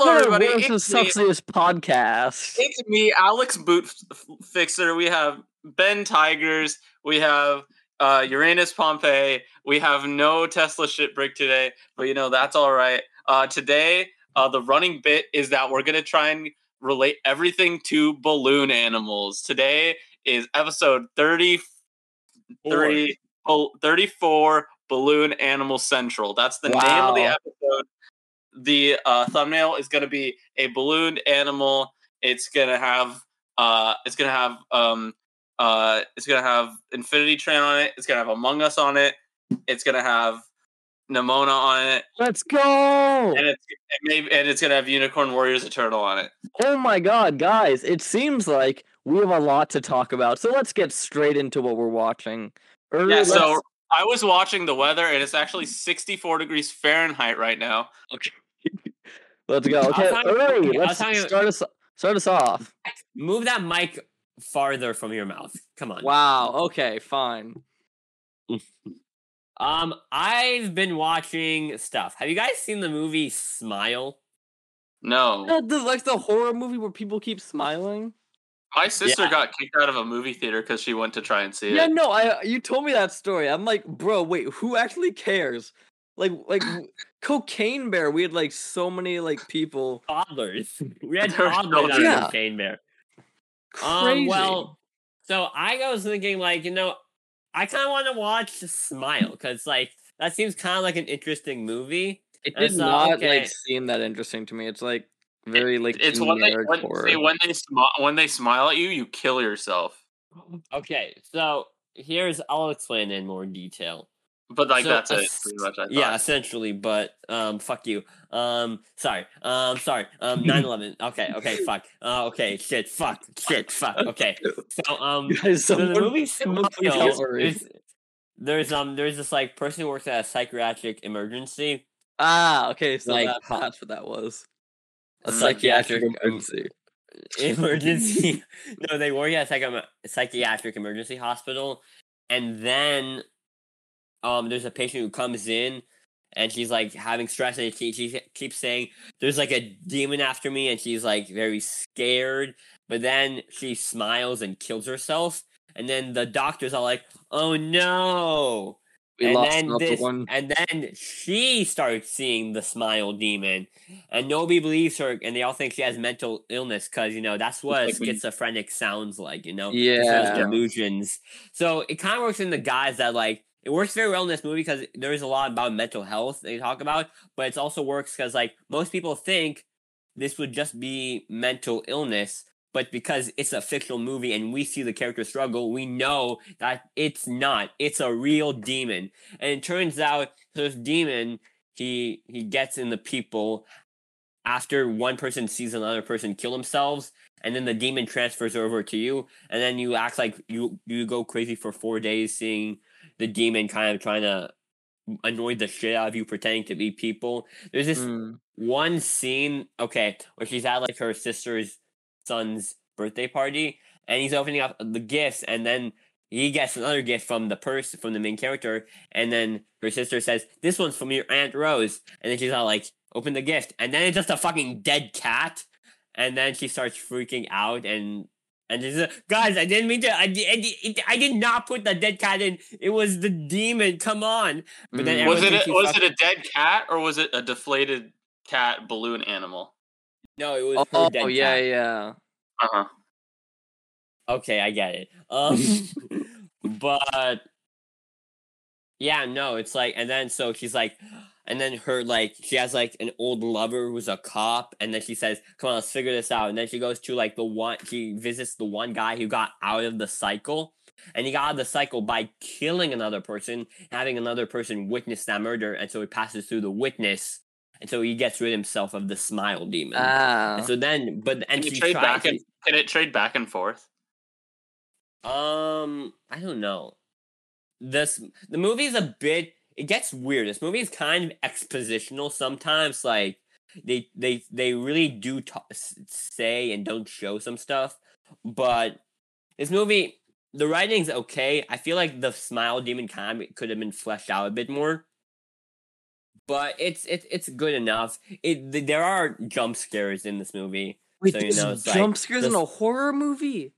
Hello, everybody. It's the sexiest podcast? it's me, Alex Boot Fixer. We have Ben Tigers. We have uh, Uranus Pompeii. We have no Tesla shit brick today, but you know that's all right. Uh, today, uh, the running bit is that we're gonna try and relate everything to balloon animals. Today is episode 30, 30 34 Balloon Animal Central. That's the name of the episode. The uh, thumbnail is going to be a ballooned animal. It's going to have uh, it's going to have um, uh, it's going to have Infinity Train on it. It's going to have Among Us on it. It's going to have Nimona on it, Let's go! and it's maybe and it's going to have Unicorn Warriors Eternal on it. Oh my god, guys, it seems like we have a lot to talk about. So let's get straight into what we're watching. Or Yeah. So I was watching the weather, and it's actually 64 degrees Fahrenheit right now. Let's go. Okay, tell you- Uri, okay, I'll let's you- start us start us off. Move that mic farther from your mouth. Come on. Wow, okay, fine. Um, I've been watching stuff. Have you guys seen the movie Smile? No, the, like the horror movie where people keep smiling. my sister Yeah. got kicked out of a movie theater because she went to try and see Yeah, it. Yeah, no, I you told me that story. I'm like, bro, wait, who actually cares? Like, like Cocaine Bear, we had like so many like people. Toddlers. We had toddlers on. Yeah. Cocaine Bear. Crazy. Um, well, so I was thinking, like, you know, I kind of want to watch Smile because, like, that seems kind of like an interesting movie. it did so, not okay. like seem that interesting to me. It's like very like It's when they when, see, when they smile when they smile at you, you kill yourself. Okay, so here's I'll explain in more detail. But like So, that's it, pretty much. Yeah, essentially, but um, fuck you. Um, sorry. Um, sorry. Um, 9-11. Okay, okay, fuck. Uh, okay, shit, fuck, shit, fuck. Okay, so um, Guys, so the movie someone please Smile help Uri. is there's um there's this like person who works at a psychiatric emergency. Ah, okay, so Like, that, that's what that was. A psychiatric emergency. emergency. no, they work at a psych- psychiatric emergency hospital, and then um, there's a patient who comes in, and she's like having stress, and she, she keeps saying, "There's like a demon after me," and she's like very scared. But then she smiles and kills herself, and then the doctors are like, "Oh no!" We and lost then this, one. and then she starts seeing the smile demon, and nobody believes her, and they all think she has mental illness because you know that's what a Like schizophrenic sounds like, you know, Yeah. delusions. So it kind of works in the guys that like it works very well in this movie because there is a lot about mental health they talk about, but it also works because like most people think this would just be mental illness. But because it's a fictional movie and we see the character struggle, we know that it's not. It's a real demon. And it turns out this demon, he he gets in the people after one person sees another person kill themselves, and then the demon transfers over to you, and then you act like you you go crazy for four days seeing the demon kind of trying to annoy the shit out of you pretending to be people. There's this Mm. one scene, okay, where she's at like her sister's son's birthday party, and he's opening up the gifts, and then he gets another gift from the person from the main character, and then her sister says, "This one's from your aunt Rose," and then she's all like, "Open the gift," and then it's just a fucking dead cat, and then she starts freaking out and. And she's like, guys, I didn't mean to. I, di- I, I did not put the dead cat in. It was the demon. Come on. But then Mm. Was it a, was it a dead cat or was it a deflated cat balloon animal? No, it was her Oh, yeah, cat. yeah. Uh huh. Okay, I get it. Um, but yeah, no, it's like, and then so she's like, and then her like she has like an old lover who's a cop, and then she says, "Come on, let's figure this out." And then she goes to like the one she visits the one guy who got out of the cycle, and he got out of the cycle by killing another person, having another person witness that murder, and so he passes through the witness. And so he gets rid himself of the smile demon. Ah. and so then, but and Can you she trade tries- back and can it trade back and forth? Um, I don't know. This the movie's a bit. It gets weird. This movie is kind of expositional sometimes. Like they they they really do ta s say and don't show some stuff. But this movie, the writing's okay. I feel like the smile demon kind could have been fleshed out a bit more. but it's it's it's good enough. It th- there are jump scares in this movie. Wait, So, you there's know, it's jump like scares in a horror movie?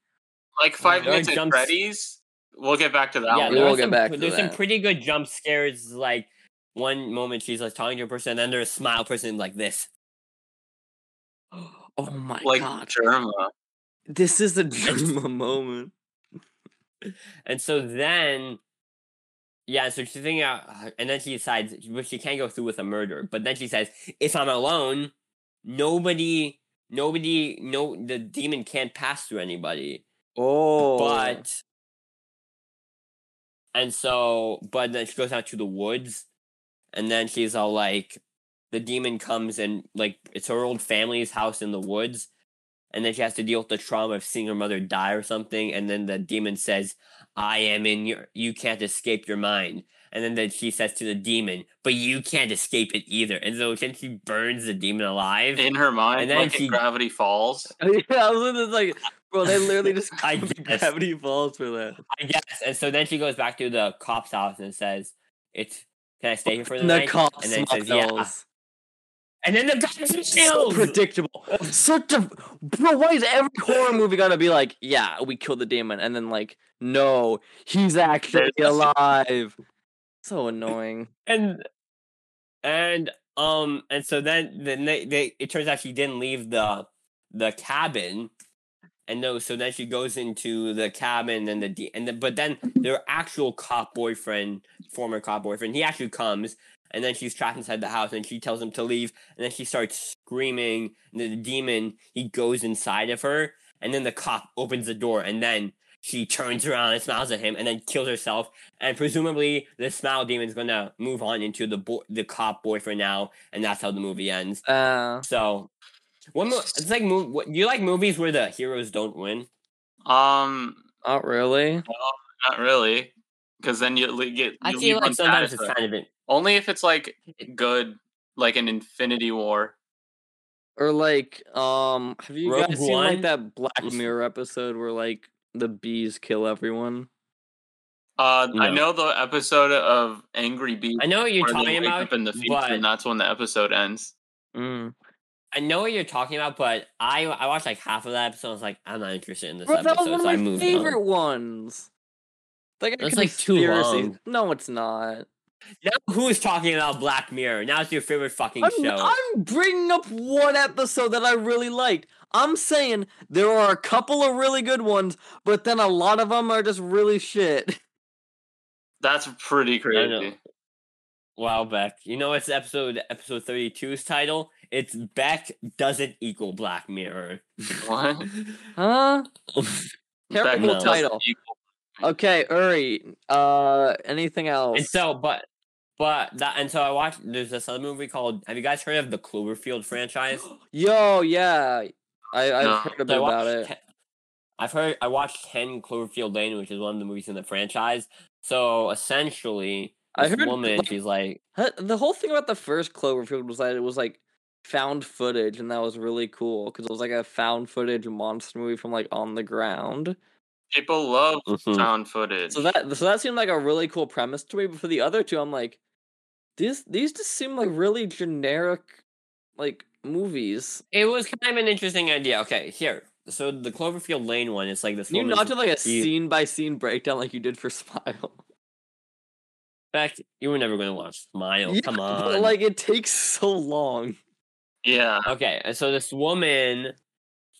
Like Five there are Nights at jumps- Freddy's. We'll get back to that yeah, We'll get some, back to there's some that. pretty good jump scares. Like one moment she's like talking to a person, and then there's a smile person like this. Oh my like god. Germa. This is a drama moment. And so then, yeah, so she's thinking out, uh, and then she decides, but she can't go through with a murder. But then she says, if I'm alone, nobody, nobody, no, the demon can't pass through anybody. Oh. But, and so, but then she goes out to the woods, and then she's all like, the demon comes and like it's her old family's house in the woods, and then she has to deal with the trauma of seeing her mother die or something, and then the demon says, "I am in your, you can't escape your mind." And then, then she says to the demon, "But you can't escape it either." And so then she burns the demon alive. In her mind, And then like she- Gravity Falls. yeah, I was just like, bro, they literally just I guess. Gravity Falls for that. I guess. And so then she goes back to the cop's house and says, "It's can I stay here for the The night?" cops and then says, "Yeah." And then the guy So predictable. Such a bro. Why is every horror movie gotta be like, yeah, we killed the demon, and then like, no, he's actually alive. So annoying. and and um and so then then they, they it turns out she didn't leave the the cabin and no so then she goes into the cabin and the and the, but then their actual cop boyfriend former cop boyfriend he actually comes and then she's trapped inside the house and she tells him to leave and then she starts screaming and then the demon he goes inside of her and then the cop opens the door and then she turns around and smiles at him and then kills herself and presumably the smile demon's gonna move on into the bo- the cop boyfriend now, and that's how the movie ends. Uh, So, one mo- it's like mov- what, you like movies where the heroes don't win. Um, not really. not really, because then you le- get. I you feel leave like sometimes it's kind of it. only if it's like good, like an Infinity War. Or like, um, have you Rogue guys seen like that Black Mirror episode where like the bees kill everyone? Uh, I know the episode of Angry Bees. I know what you're talking about, up in the future, but and that's when the episode ends. Mm. I know what you're talking about, but I I watched like half of that episode. I was like, I'm not interested in this Bro, that was episode, one of so I my moved favorite on. ones. Like a That's, like, too conspiracy- long. No, it's not. Now who's talking about Black Mirror? Now it's your favorite fucking I'm, show. I'm bringing up one episode that I really liked. I'm saying there are a couple of really good ones, but then a lot of them are just really shit. That's pretty crazy. Wow, Beck. You know what's episode episode 32's title? It's Beck doesn't equal Black Mirror. What? Huh? Back Terrible no. title. Okay, Uri. Uh, anything else? and so, but, but that, and so I watched. There's this other movie called. Have you guys heard of the Cloverfield franchise? Yo, yeah, I I've No. heard a bit I about it. Ten- I've heard. I watched Ten Cloverfield Lane, which is one of the movies in the franchise. So essentially, I this heard, woman, like- she's like, The whole thing about the first Cloverfield was that it was like found footage, and that was really cool because it was like a found footage monster movie from like on the ground. People love Mhm. found footage. So that so that seemed like a really cool premise to me. But for the other two, I'm like, these these just seem like really generic, like movies. it was kind of an interesting idea. Okay, here. So the Cloverfield Lane one is like this. You not do like a scene by scene breakdown like you did for Smile? Beck, you were never going to watch Smile. Yeah, Come but, on. like it takes so long. yeah. Okay, so this woman,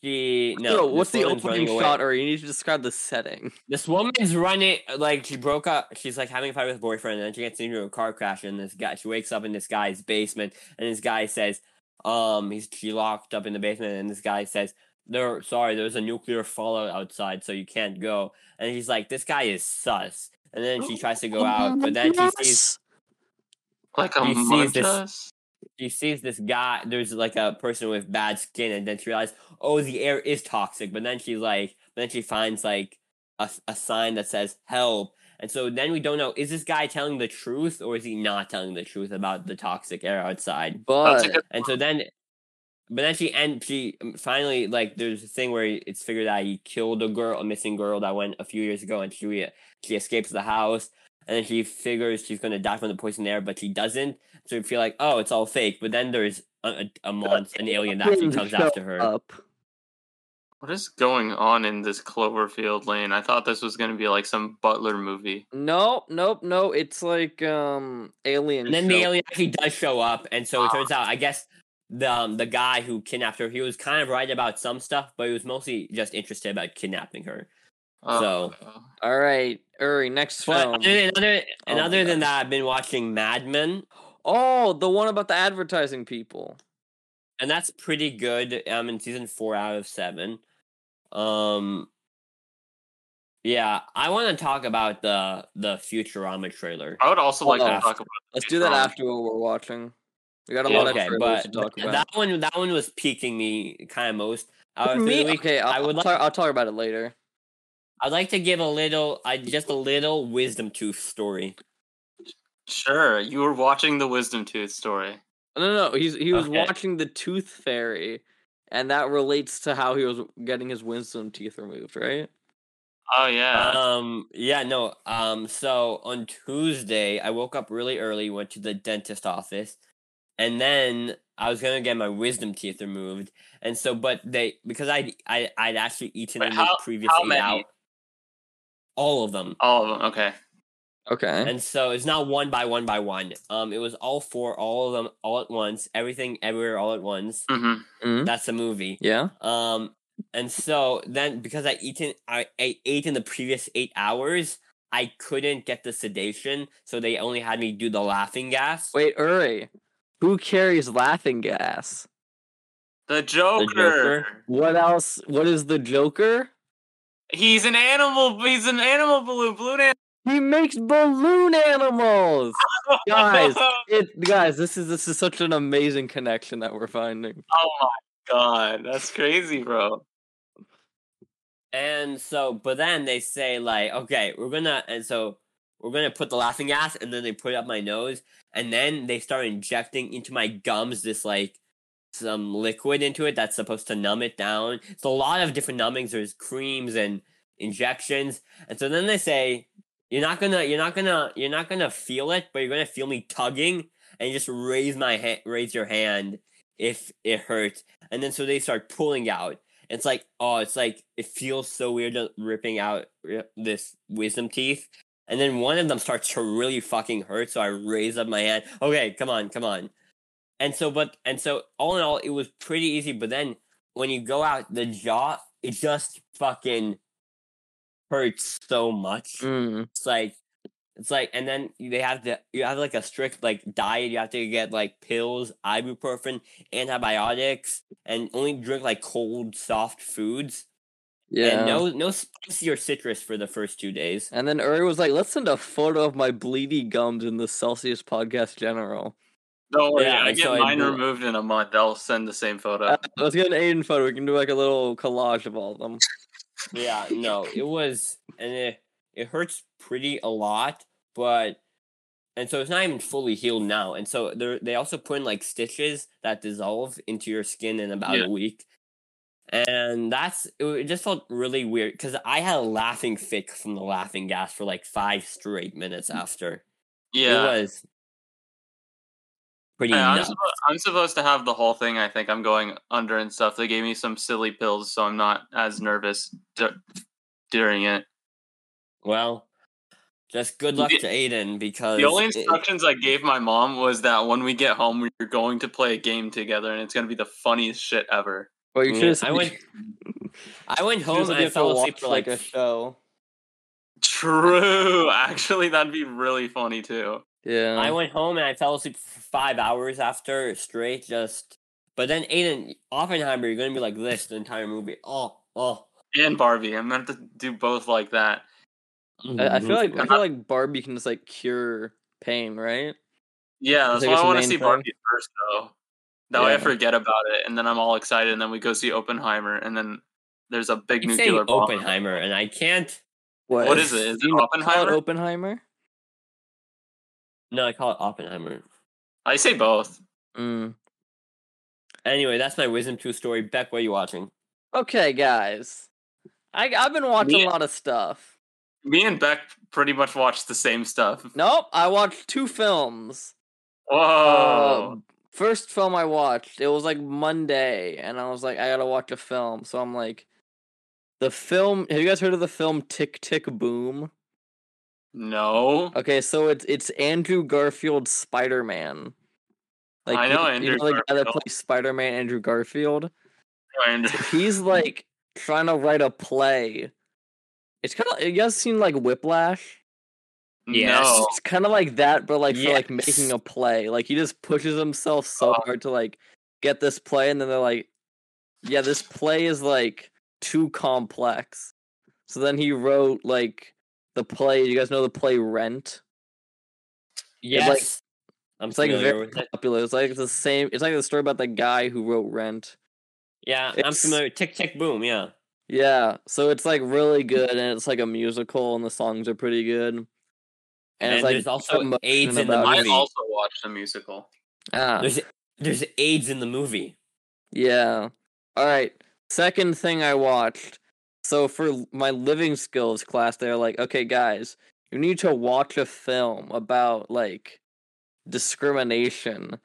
she no. Bro, this what's the opening shot? Or you need to describe the setting. This woman's running like she broke up. She's like having a fight with her boyfriend, and then she gets into a car crash. And this guy, she wakes up in this guy's basement, and this guy says, "Um, he's she locked up in the basement." And this guy says, "There, sorry, there's a nuclear fallout outside, so you can't go." And he's like, "This guy is sus." And then she tries to go out, but then she sees Like a He sees this- she sees this guy there's like a person with bad skin and then she realizes oh the air is toxic but then she's like then she finds like a, a sign that says help and so then we don't know is this guy telling the truth or is he not telling the truth about the toxic air outside But and so then but then she and she um, finally like there's a thing where it's figured out he killed a girl a missing girl that went a few years ago and she she escapes the house and then she figures she's gonna die from the poison there, but she doesn't. So you feel like, oh, it's all fake. But then there's a, a, a monster, an alien that actually comes after her. Up. What is going on in this Cloverfield Lane? I thought this was gonna be like some Butler movie. No, nope, no. It's like um alien. And then the alien actually does show up, and so it turns out, I guess the um, the guy who kidnapped her, he was kind of right about some stuff, but he was mostly just interested about kidnapping her. So- Oh. All right, Uri, next But film. other other, and Oh my other than that, I've been watching Mad Men, Oh, the one about the advertising people. and that's pretty good. I'm in season four out of seven. Um, yeah, I want to talk about the the Futurama trailer. I would also like Hold to on. talk about. Let's do that after what we're watching. We got a Yeah, lot okay, of trailers but to talk about. that one that one was piquing me kind of most. out of Me? the. Okay, I'll, I would I'll, like talk, I'll talk about it later. I'd like to give a little, I just a little wisdom tooth story. Sure, you were watching the Wisdom Tooth story. No, no, no. He's he was Okay. watching the Tooth Fairy, and that relates to how he was getting his wisdom teeth removed, right? Oh yeah. Um, yeah, no. Um, so on Tuesday, I woke up really early, went to the dentist office, and then I was gonna get my wisdom teeth removed. And so, but they because I I I'd actually eaten Wait, in how- the previous how eight many? hours, all of them. All of them. Okay. Okay. And so it's not one by one by one. Um, it was all four, all of them, all at once. Everything, everywhere, all at once. Mm-hmm. That's a movie. yeah. Um, and so then because I eaten, I, I ate in the previous eight hours, I couldn't get the sedation, so they only had me do the laughing gas. Wait, Uri. Who carries laughing gas? The Joker. The Joker? What else? What is the Joker? He's an animal. He's an animal balloon. Balloon animal. He makes balloon animals. Guys, It guys, this is this is such an amazing connection that we're finding. oh my god, that's crazy, bro. And so, but then they say like, okay, we're gonna, and so we're gonna put the laughing gas, and then they put it up my nose, and then they start injecting into my gums this like some liquid into it that's supposed to numb it down. It's a lot of different numbings. There's creams and injections, and so then they say you're not gonna, you're not gonna, you're not gonna feel it, but you're gonna feel me tugging, and just raise my hand, raise your hand if it hurts, and then so they start pulling out. It's like, oh, it's like it feels so weird ripping out this wisdom teeth. And then one of them starts to really fucking hurt, so I raise up my hand. Okay, come on, come on. And so, but and so, all in all, it was pretty easy. But then when you go out, the jaw, it just fucking hurts so much. Mm. It's like it's like and then they have to you have like a strict like diet. You have to get like pills, ibuprofen, antibiotics, and only drink like cold, soft foods. Yeah. And no no spicy or citrus for the first two days. And then Uri was like, "Let's send a photo of my bleedy gums in the Celsius podcast general." Don't worry, Yeah, I and get so I mine do- removed in a month. They'll send the same photo. Uh, let's get an Aiden photo. We can do like a little collage of all of them. Yeah, no, it was and it it hurts pretty a lot, but and so it's not even fully healed now. And so they they also put in like stitches that dissolve into your skin in about Yeah. a week. And that's it, just felt really weird because I had a laughing fit from the laughing gas for like five straight minutes after. yeah. It was pretty Yeah, I'm, suppo- I'm supposed to have the whole thing. I think I'm going under and stuff. They gave me some silly pills, so I'm not as nervous d- during it. Well, just good luck to Aiden because The only it- instructions I gave my mom was that when we get home, we're going to play a game together, and it's going to be the funniest shit ever. Well, you Yeah, should. I went I went home and I to fell asleep watch for like like a show. True. Actually, that'd be really funny too. Yeah. I went home and I fell asleep for five hours after straight. Just, but then Aiden Oppenheimer, you're gonna be like this the entire movie. Oh, oh. And Barbie. I'm going to do both like that. I, mm, I feel like I feel like Barbie can just like cure pain, right? Yeah, that's think why I want to see thing. Barbie first, though. That way I forget about it, and then I'm all excited, and then we go see Oppenheimer, and then there's a big keep saying nuclear bomb. Oppenheimer, and I can't. What is it? Is Do it you call Oppenheimer? Oppenheimer. No, I call it Oppenheimer. I say both. Mm. Anyway, that's my wisdom tooth story. Beck, what are you watching? Okay, guys. I I've been watching Me- a lot of stuff. Me and Beck pretty much watched the same stuff. Nope, I watched two films. Whoa. Uh, first film I watched, it was like Monday, and I was like, I gotta watch a film. So I'm like, the film. Have you guys heard of the film Tick Tick Boom? No. Okay, so it's it's Andrew Garfield Spider Man. Like I know you, Andrew you know the guy that Garfield. plays Spider Man, Andrew Garfield. And He's like trying to write a play. It's kind of you guys seen like Whiplash? Yes. no. It's kind of like that, but like for like making a play. Like he just pushes himself so Oh. hard to like get this play, and then they're like, "Yeah, this play is like too complex." So then he wrote like the play. You guys know the play Rent? Yes. like- I'm It's like very with it. popular. It's like the same. It's like the story about the guy who wrote Rent. Yeah, I'm familiar. Tick tick boom. Yeah. Yeah, so it's like really good, and it's like a musical, and the songs are pretty good. And, And it's like there's also AIDS in the about I also watched the musical. Ah, There's there's AIDS in the movie. yeah. All right. Second thing I watched. So for my living skills class, they're like, okay, guys, you need to watch a film about like discrimination,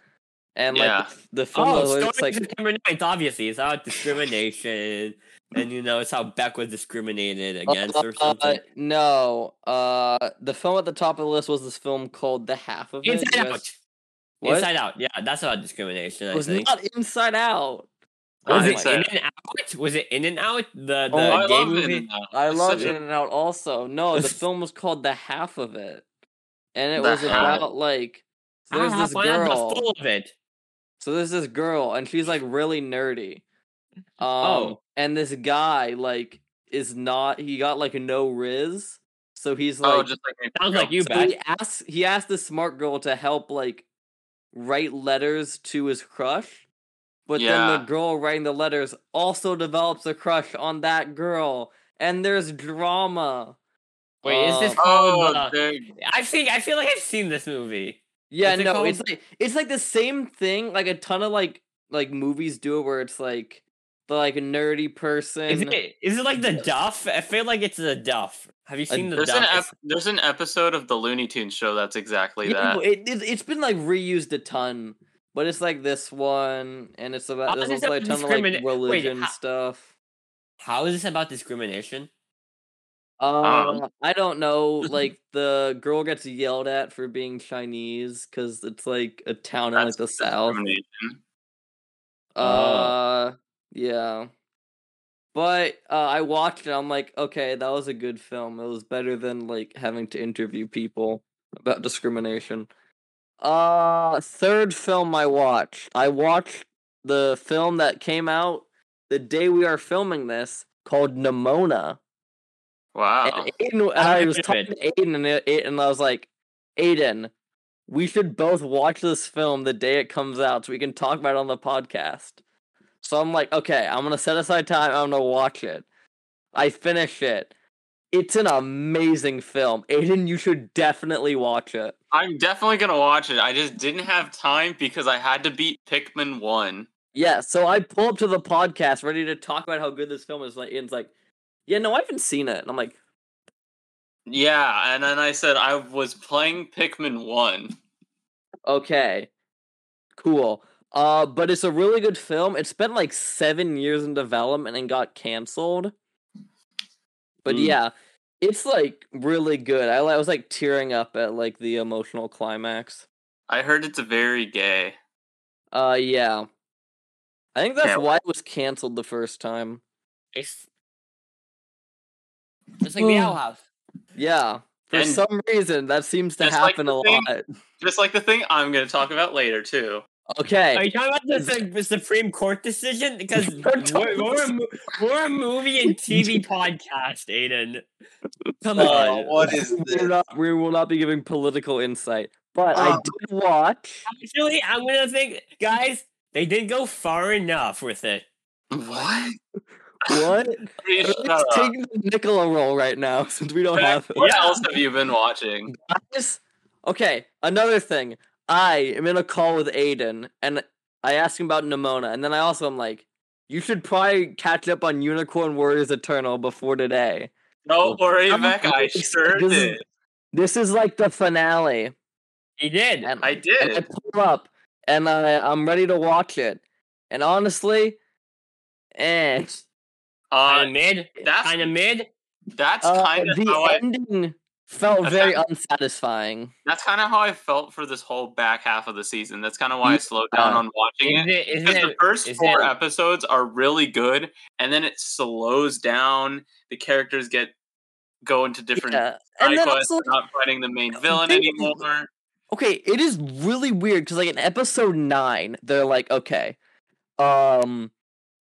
and like Yeah. the, the film Oh, was it's like September 9th, obviously. It's about discrimination. and you know, it's how Beck was discriminated against or Uh, something. no, uh, the film at the top of the list was this film called The Half of It. Inside Out. What? Inside Out. Yeah, that's about discrimination, It was think. not Inside Out. Not was Oh it Inside In Out. and Out? Was it In and Out? The, the Oh, I gay movie? it. I love In and Out also. No, the film was called The Half of It. And it The was Half. about like there's this one, I'm the girl. full of it. So there's this girl and she's like really nerdy. Um Oh. and this guy like is not he got like no riz. So he's like oh, just like me. Sounds like you, so Beck. he asks he asked the smart girl to help like write letters to his crush. But then the girl writing the letters also develops a crush on that girl. And there's drama. Wait, is this Uh, called? Oh, uh, dude. I think I feel like I've seen this movie. Yeah, What's it no, called? it's like it's like the same thing. Like a ton of like like movies do it, where it's like the like nerdy person. Is it is it like the Duff? I feel like it's the Duff. Have you seen the There's Duff? an ep- there's an episode of the Looney Tunes show that's exactly Yeah, that. it, it it's been like reused a ton, but it's like this one, and it's about there's also like a ton of like discriminate- wait, religion how- stuff. How is this about discrimination? Uh, I don't know. Like the girl gets yelled at for being Chinese because it's like a town in like the south. Oh. Uh, yeah. But uh, I watched it. I'm like, okay, that was a good film. It was better than like having to interview people about discrimination. Uh, third film I watched. I watched the film that came out the day we are filming this called Nimona. Wow. And, Aiden, and I've was talking to Aiden, and, it, and I was like, Aiden, we should both watch this film the day it comes out so we can talk about it on the podcast. So I'm like, okay, I'm gonna set aside time. I'm gonna watch it. I finish it. It's an amazing film. Aiden, you should definitely watch it. I'm definitely gonna watch it. I just didn't have time because I had to beat Pikmin one. Yeah, so I pull up to the podcast ready to talk about how good this film is. Like, Aiden's like, yeah, no, I haven't seen it. And I'm like, Yeah, and then I said I was playing Pikmin one. Okay. Cool. Uh, but it's a really good film. It spent like seven years in development and got canceled. But Mm. yeah, it's like really good. I, I was like tearing up at like the emotional climax. I heard it's very gay. Uh, yeah. I think that's Can't why it was canceled the first time. It's just like the Owl House. Yeah. For And some reason, that seems to just like happen the a thing- lot. Just like the thing I'm gonna talk about later too. Okay. Are you talking about the, the, the Supreme Court decision? Because We're we're, we're, a, we're a movie and TV podcast, Aiden. Come Uh, on. what is We're not, we will not be giving political insight. But I Oh. did watch. Actually, I'm gonna think, guys, they didn't go far enough with it. What? What? Please Let's take the Nicola role right now since we don't have. What Yeah. else have you been watching? Guys, okay, another thing. I am in a call with Aiden, and I asked him about Nimona, and then I also am like, you should probably catch up on Unicorn Warriors Eternal before today. Don't worry, I'm Beck. I sure this is- This is like the finale. He did. And I and I did. pull up and I, I'm ready to watch it. And honestly, eh. Uh, kind of mid. that's Kind of mid. that's Uh, kind of the how I ending felt very not- unsatisfying. that's kind of how I felt for this whole back half of the season. That's kind of why I slowed down Yeah. on watching Is it. it? Is Because the first is four it- episodes are really good, and then it slows down. The characters get go into different Yeah. And then quests. also, not fighting the main villain thing is- anymore. okay, it is really weird because like in episode nine, they're like, okay, um,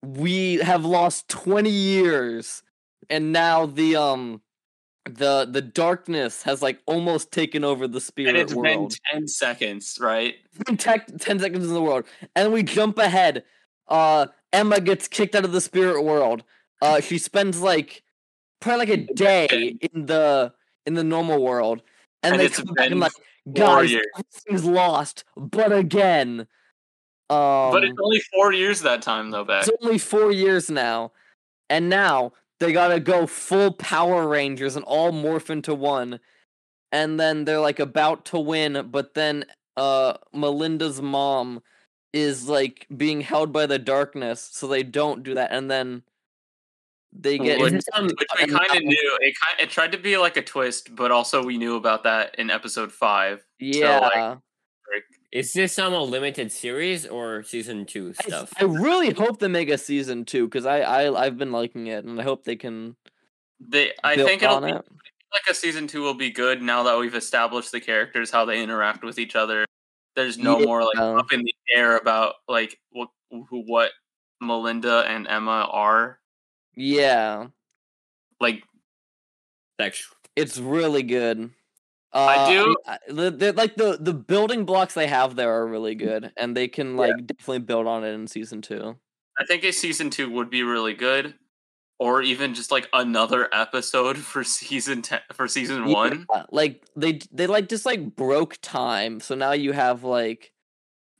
we have lost twenty years, and now the um, the the darkness has like almost taken over the And spirit it's been ten seconds, right? tech, 10 seconds in the world. And we jump ahead. Uh emma gets kicked out of the spirit world. Uh she spends like probably like a day in the in the normal world. And, And they it's come back and like guys years. everything's lost but again. Um but it's only four years that time, though, Beck. it's only four years now. And now they gotta go full power rangers and all morph into one and then they're like about to win but then uh melinda's mom is like being held by the darkness so they don't do that and then they get Which- it Which we kind of knew. It kind it tried to be like a twist, but also we knew about that in episode five. yeah Is this some a limited series or season two stuff? I, really hope they make a season two because I, I i've been liking it and i hope they can They, I think it'll on be it like a season two will be good now that we've established the characters, how they interact with each other. There's no more like up in the air about like what who what Melinda and Emma are. yeah Like Sexual. It's really good. Uh, I do- I- the, the, like the the building blocks they have there are really good, and they can like definitely build on it in season two. I think a season two would be really good, or even just like another episode for season ten for season one. Like they they like just like broke time, so now you have like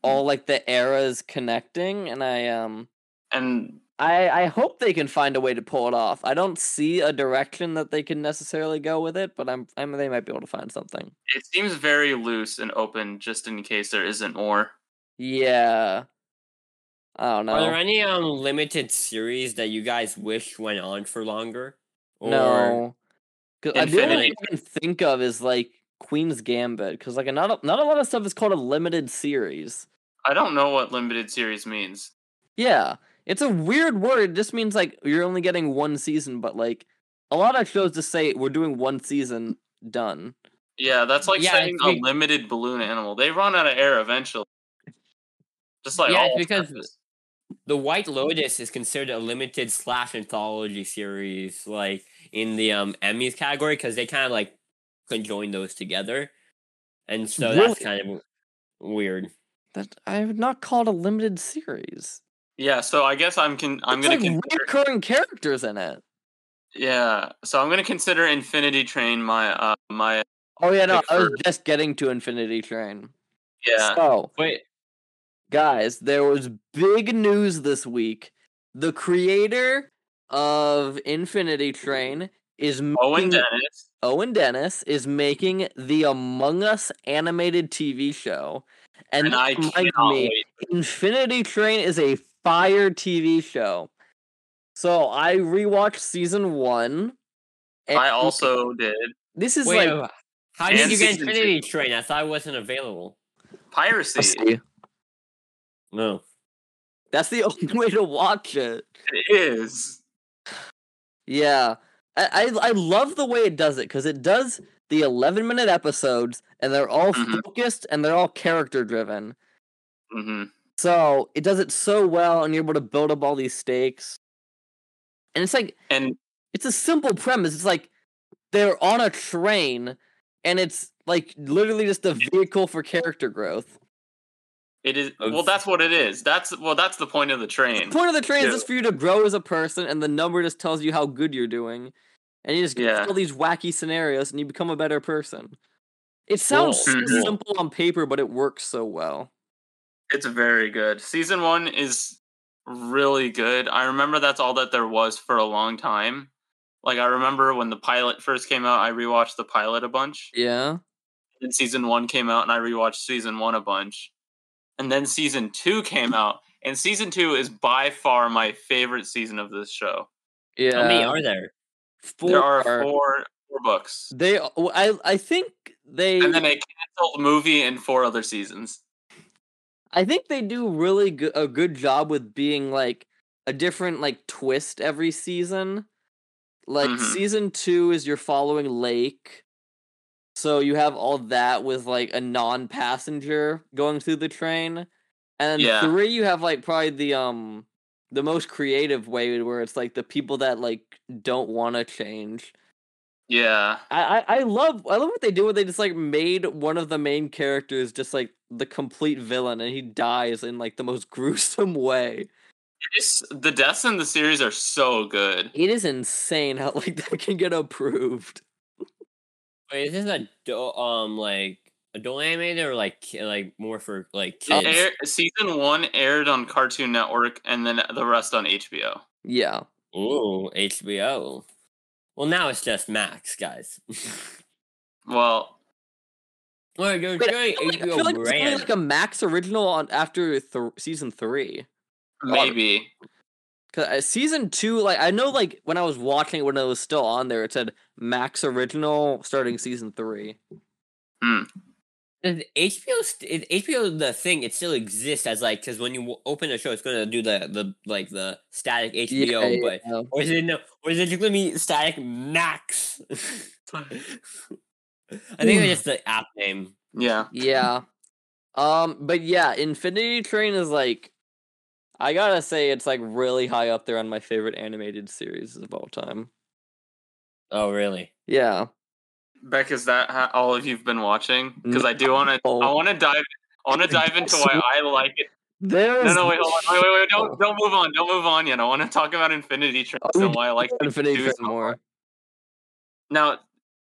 all like the eras connecting, and I um And I I hope they can find a way to pull it off. I don't see a direction that they can necessarily go with it, but I'm I'm they might be able to find something. it seems very loose and open, just in case there isn't more. Yeah. I don't know. Are there any um limited series that you guys wish went on for longer? Or No, 'Cause I- the only thing I can think of is like Queen's Gambit, because like not a, not a lot of stuff is called a limited series. I don't know what limited series means. Yeah, it's a weird word. It just means like you're only getting one season, but like a lot of shows just say we're doing one season, done. Yeah, that's like Yeah, saying a be- limited balloon animal. They run out of air eventually. Just like Yeah, all because- series. The White Lotus is considered a limited slash anthology series, like in the um Emmys category, because they kind of like conjoin those together, and so Really? that's kind of weird. That I have not called a limited series. Yeah, so I guess I'm con- I'm It's gonna like consider, recurring characters in it. yeah. So I'm gonna consider Infinity Train my uh my Oh yeah, no, I was first. just getting to Infinity Train. yeah. So Wait, guys, there was big news this week. The creator of Infinity Train is making, Owen Dennis. Owen Dennis is making the Among Us animated TV show, and, And I cannot me, wait. Infinity Train is a fire TV show. So I rewatched season one. and I also did this is wait, like uh, how did you get season two. Infinity Train? I thought it wasn't available. piracy. No. That's the only way to watch it. It is. Yeah, I I, I love the way it does it because it does the eleven minute episodes and they're all Mhm. focused and they're all character driven. hmm So it does it so well, and you're able to build up all these stakes. And it's like And it's a simple premise. It's like they're on a train, and it's like literally just a vehicle for character growth. it is well. That's what it is. That's well. That's the point of the train. The point of the train is just for you to grow as a person, and the number just tells you how good you're doing, and you just get Yeah. all these wacky scenarios, and you become a better person. It sounds Cool. so Mhm. simple on paper, but it works so well. It's very good. Season one is really good. I remember that's all that there was for a long time. Like I remember when the pilot first came out, I rewatched the pilot a bunch. Yeah. Then season one came out, and I rewatched season one a bunch. And then season two came out, and season two is by far my favorite season of this show. Yeah. How many are there? four. there are four four books, They. I. I think they. and then a canceled the movie and four other seasons. I think they do really good a good job with being like a different like twist every season. Like Mhm. season two is you're following Lake. So you have all that with like a non-passenger going through the train. And Yeah. three you have like probably the um the most creative way where it's like the people that like don't want to change. Yeah, I, I I love I love what they do where they just like made one of the main characters just like the complete villain and he dies in like the most gruesome way. it's, the deaths in the series are so good. It is insane how like that can get approved. Wait, is this a do- um like adult animated or like like more for like Uh, kids? Air, season one aired on Cartoon Network, and then the rest on HBO. Yeah. Ooh, HBO. Well, now it's just Max, guys. Well, well, you're Wait, I feel like, I feel like it's only like a Max original on after th- season three. maybe. Cause uh, season two, like I know, like when I was watching it when it was still on there, it said Max original starting season three. Hmm. Is HBO st- is HBO the thing? It still exists as like because when you open the show, it's gonna do the the like the static HBO, but yeah. or is it no? Or is it just gonna be static Max? I think it's just the app name. Yeah. Yeah. Um, but yeah, Infinity Train is like I gotta say it's like really high up there on my favorite animated series of all time. Oh, really? Yeah. Beck, is that how all of you've been watching? Because I do want to. No. I want to dive. I want to dive into why I like it. There's No, no, wait, hold on, wait, wait, wait, don't, don't move on, don't move on yet. I want to talk about Infinity Train Oh, and why I like Infinity Train more. Now,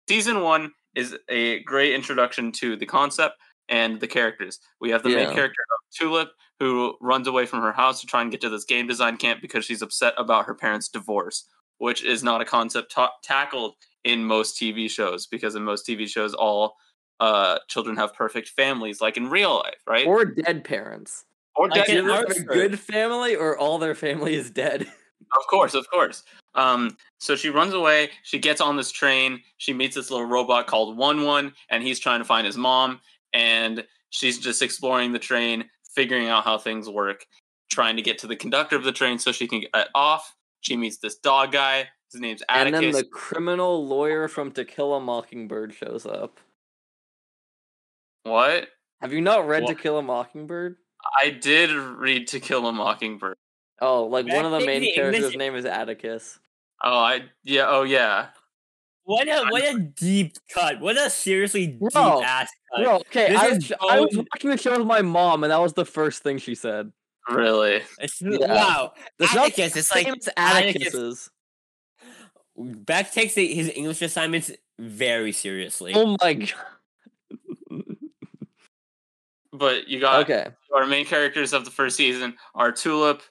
season one is a great introduction to the concept and the characters. We have the main character of Tulip, who runs away from her house to try and get to this game design camp because she's upset about her parents' divorce, which is not a concept ta- tackled in most TV shows because in most TV shows, all uh, children have perfect families, like in real life, right? Or dead parents. Or Like dead in Either a good family or all their family is dead. Of course, of course. Um, so she runs away. She gets on this train. She meets this little robot called One One, and he's trying to find his mom. And she's just exploring the train, figuring out how things work, trying to get to the conductor of the train so she can get off. She meets this dog guy. His name's Adam. And then the criminal lawyer from To Kill a Mockingbird shows up. What? Have you not read To Kill a Mockingbird? I did read To Kill a Mockingbird. Oh, like one of the main thing, the English- characters' name is Atticus. Oh, I yeah. Oh, yeah. What a what a deep cut! What a seriously deep Bro, ass cut! Bro, okay, I is was, I was watching the show with my mom, and that was the first thing she said. Really? It's, Yeah. Wow, There's not Atticus. It's Same like as Atticus. Atticus's. Beck takes the, his English assignments very seriously. Oh my god. But you got Okay. our main characters of the first season are Tulip,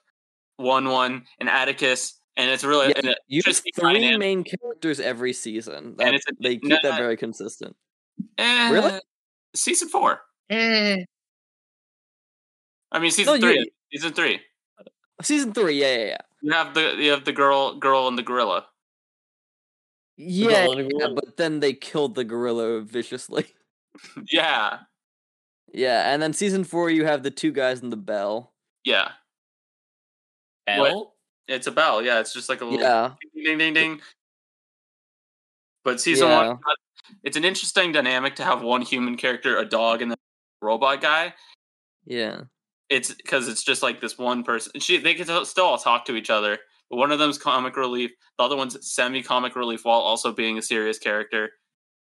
One One, and Atticus, and it's really Yeah, an You have interesting three dynamic. main characters every season. That, And it's a- they keep no, that very consistent. Eh, Really? Season four. Eh. I mean, season No, you- three. Season three. Season three, yeah, yeah, yeah. You have the you have the girl, girl, and the gorilla. Yeah, Golden yeah, but then they killed the gorilla viciously. yeah, yeah, and then season four, you have the two guys in the bell. yeah. Bell? It's a bell. Yeah, it's just like a little Yeah, ding, ding, ding, ding. But season Yeah. one, it's an interesting dynamic to have one human character, a dog, and then a robot guy. yeah. it's because it's just like this one person. She they can still still all talk to each other, but one of them's comic relief, the other one's semi comic relief while also being a serious character,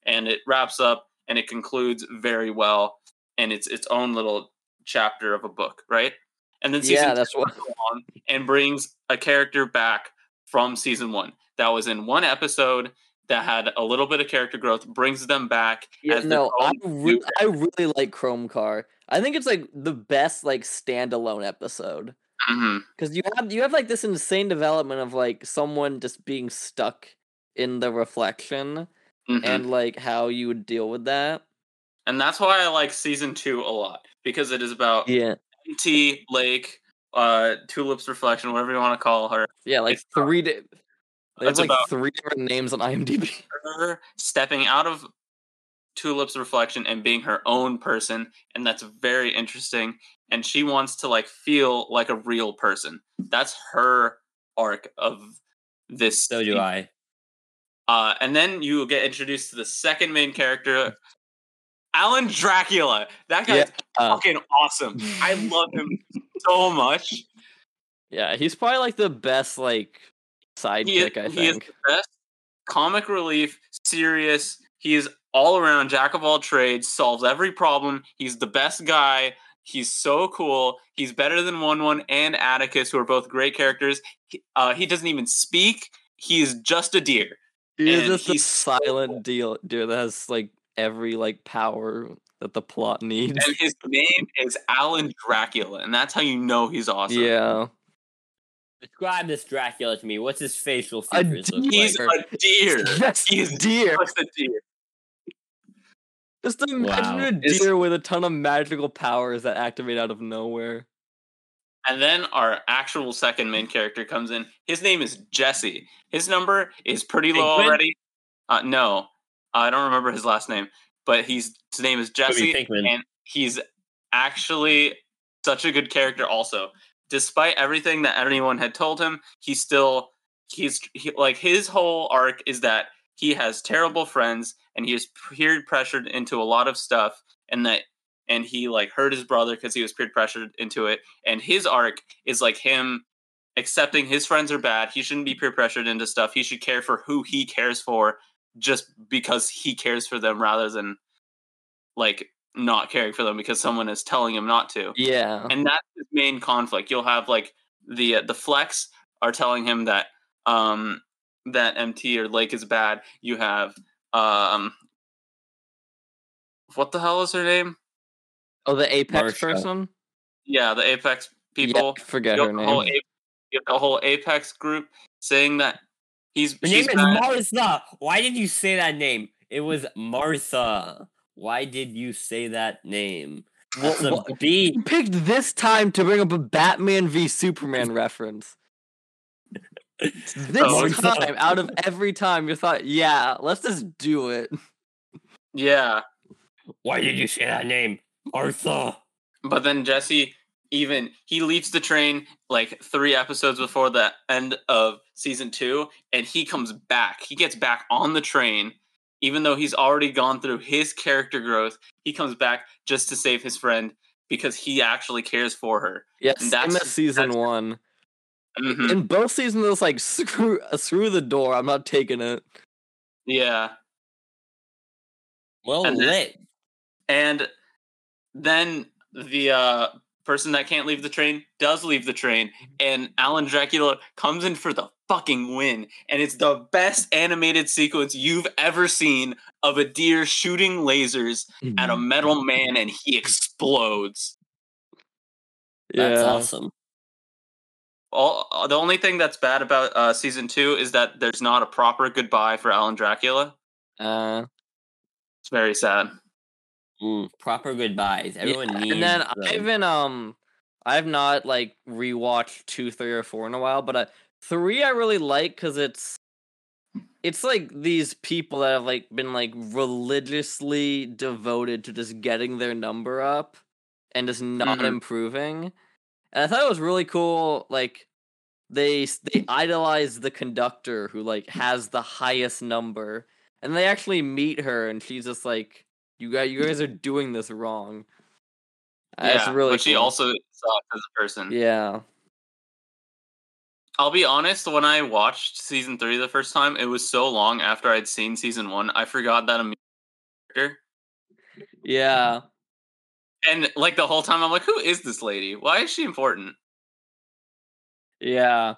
and it wraps up and it concludes very well, and it's its own little chapter of a book, right? And then season Yeah, two that's what. on and brings a character back from season one that was in one episode that had a little bit of character growth, brings them back. Yeah, as no, I re- I really like Chrome Car. I think it's like the best like standalone episode because you have you have like this insane development of like someone just being stuck in the reflection Mhm. and like how you would deal with that. and that's why I like season two a lot because it is about Yeah. MT Lake, uh, Tulip's reflection, whatever you want to call her, Yeah, like It's three di- they have like three different names on IMDb. her stepping out of Tulip's reflection and being her own person, and that's very interesting. And she wants to like feel like a real person. That's her arc of this. So do I. Uh, and then you get introduced to the second main character, Alan Dracula. That guy's Uh, fucking awesome. I love him so much. yeah, he's probably like the best like sidekick, is, I he is the best comic relief, serious. He is all around jack of all trades, solves every problem. He's the best guy. He's so cool. He's better than One One and Atticus, who are both great characters. He, uh, he doesn't even speak. He's just a deer. He's and just a he's so silent cool. deal deal that has like every like power that the plot needs. And his name is Alan Dracula, and that's how you know he's awesome. Yeah. Describe this Dracula to me. What's his facial features look He's like? a deer. Yes, He is deer. just a deer. Just imagine Wow. a Is- deer with a ton of magical powers that activate out of nowhere. And then our actual second main character comes in. His name is Jesse. His number is pretty low Pinkman? already. Uh, no, Uh, I don't remember his last name, but he's his name is Jesse, and he's actually such a good character. Also, despite everything that anyone had told him, he still he's he, like his whole arc is that he has terrible friends and he is peer pressured into a lot of stuff, and that and he like hurt his brother because he was peer pressured into it. And his arc is like him accepting his friends are bad. He shouldn't be peer pressured into stuff. He should care for who he cares for just because he cares for them rather than like not caring for them because someone is telling him not to. Yeah. And that's his main conflict. You'll have like the uh, the flex are telling him that um that MT or Lake is bad. You have um what the hell is her name? Oh, the Apex Marsha. person? Yeah, the Apex people. Yeah, forget you, her have whole name. A- you have the whole Apex group saying that he's Her she's name is bad. Martha. Why did you say that name? It was Martha. Why did you say that name? That's What- a B. You picked this time to bring up a Batman v Superman reference. This Oh, time, out of every time, you thought, yeah, let's just do it. yeah, Why did you say that name? Martha. but then Jesse even he leaves the train like three episodes before the end of season two, and he comes back. He gets back on the train, even though he's already gone through his character growth. He comes back just to save his friend because he actually cares for her. Yeah, And same that's- as season that's- one. Mhm. In both seasons, it was like screw, uh, screw the door. I'm not taking it. Yeah. Well And then- And then the uh, person that can't leave the train does leave the train, and Alan Dracula comes in for the fucking win. And it's the best animated sequence you've ever seen of a deer shooting lasers at a metal man, and he explodes. That's yeah. awesome. All the only thing that's bad about uh, season two is that there's not a proper goodbye for Alan Dracula. Uh, It's very sad. Mm, proper goodbyes. Everyone yeah, needs. And then them. I haven't um, I've not like rewatched two, three, or four in a while, but uh, three I really like because it's it's like these people that have like been like religiously devoted to just getting their number up and just not Mhm. improving. And I thought it was really cool. Like they they idolize the conductor who like has the highest number, and they actually meet her, and she's just like, "You guys, you guys are doing this wrong." That's yeah, really. but she cool. also sucks as a person. Yeah. I'll be honest, when I watched season three the first time, it was so long after I'd seen season one, I forgot that I'm a character. Yeah. And like the whole time, I'm like, who is this lady? Why is she important? Yeah.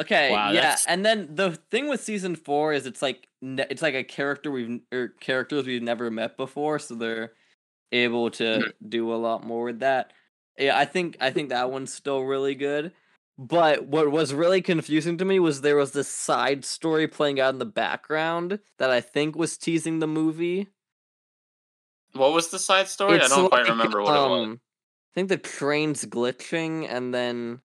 Okay, Wow, yeah, that's- and then the thing with season four is it's like it's like a character we've or characters we've never met before, so they're able to do a lot more with that. Yeah, I think I think that one's still really good, But what was really confusing to me was there was this side story playing out in the background that I think was teasing the movie. What was the side story? I don't quite remember what it was. um, I think the train's glitching, and then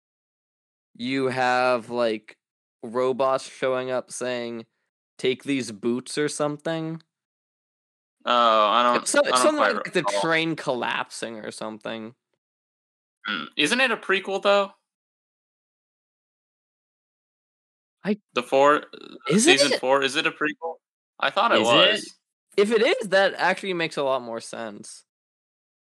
you have like robots showing up saying, "Take these boots" or something. Oh, I don't. It's, so, I don't something quite like the train collapsing or something. Mm. Isn't it a prequel though? I- the four Is season it? four is it a prequel? I thought it Is was. it? If it is, that actually makes a lot more sense.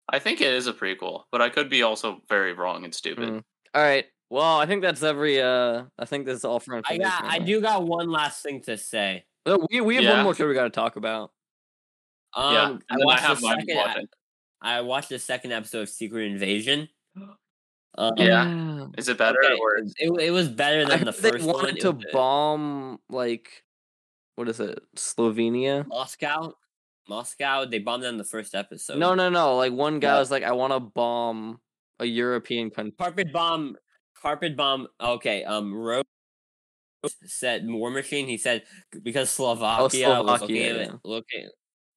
I think it is a prequel, but I could be also very wrong and stupid. Mm. All right. Well, I think that's every. Uh, I think this is all for I got. I do got one last thing to say. Oh, we we have Yeah. one more show we got to talk about. Um, yeah, I and then I watched have the second. watching. I watched the second episode of Secret Invasion. Um, Yeah. Is it better okay, or worse? It, it was better than heard the they first wanted one. It to bomb like, what is it, Slovenia? Moscow. Moscow. They bombed them in the first episode. No, no, no. Like one guy Yeah. was like, I want to bomb a European country. Carpet bomb. Carpet bomb. Okay. Um. Rose said War Machine. He said because Slovakia, was Slovakia, looking at yeah. looking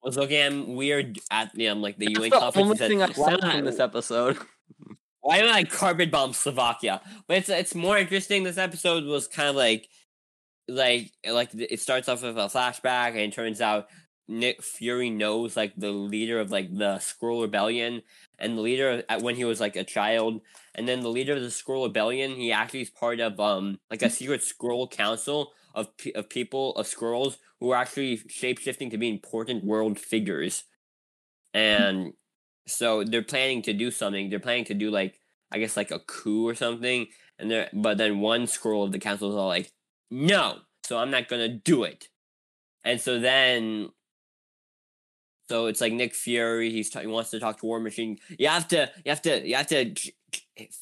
was looking at him weird at the um like the That's UN the conference. only said, thing I "Why said from this episode. why don't I carpet bomb Slovakia? But it's it's more interesting. This episode was kind of like like like it starts off with a flashback and it turns out Nick Fury knows like the leader of like the Skrull Rebellion and the leader of, when he was like a child. And then the leader of the Skrull Rebellion he actually is part of um like a secret Skrull council of of people of Skrulls who are actually shapeshifting to be important world figures. And so they're planning to do something. They're planning to do like I guess like a coup or something. And they're but then one Skrull of the council is all like no so i'm not gonna do it. And so then so it's like nick fury he's ta- he wants to talk to war machine. You have to you have to you have to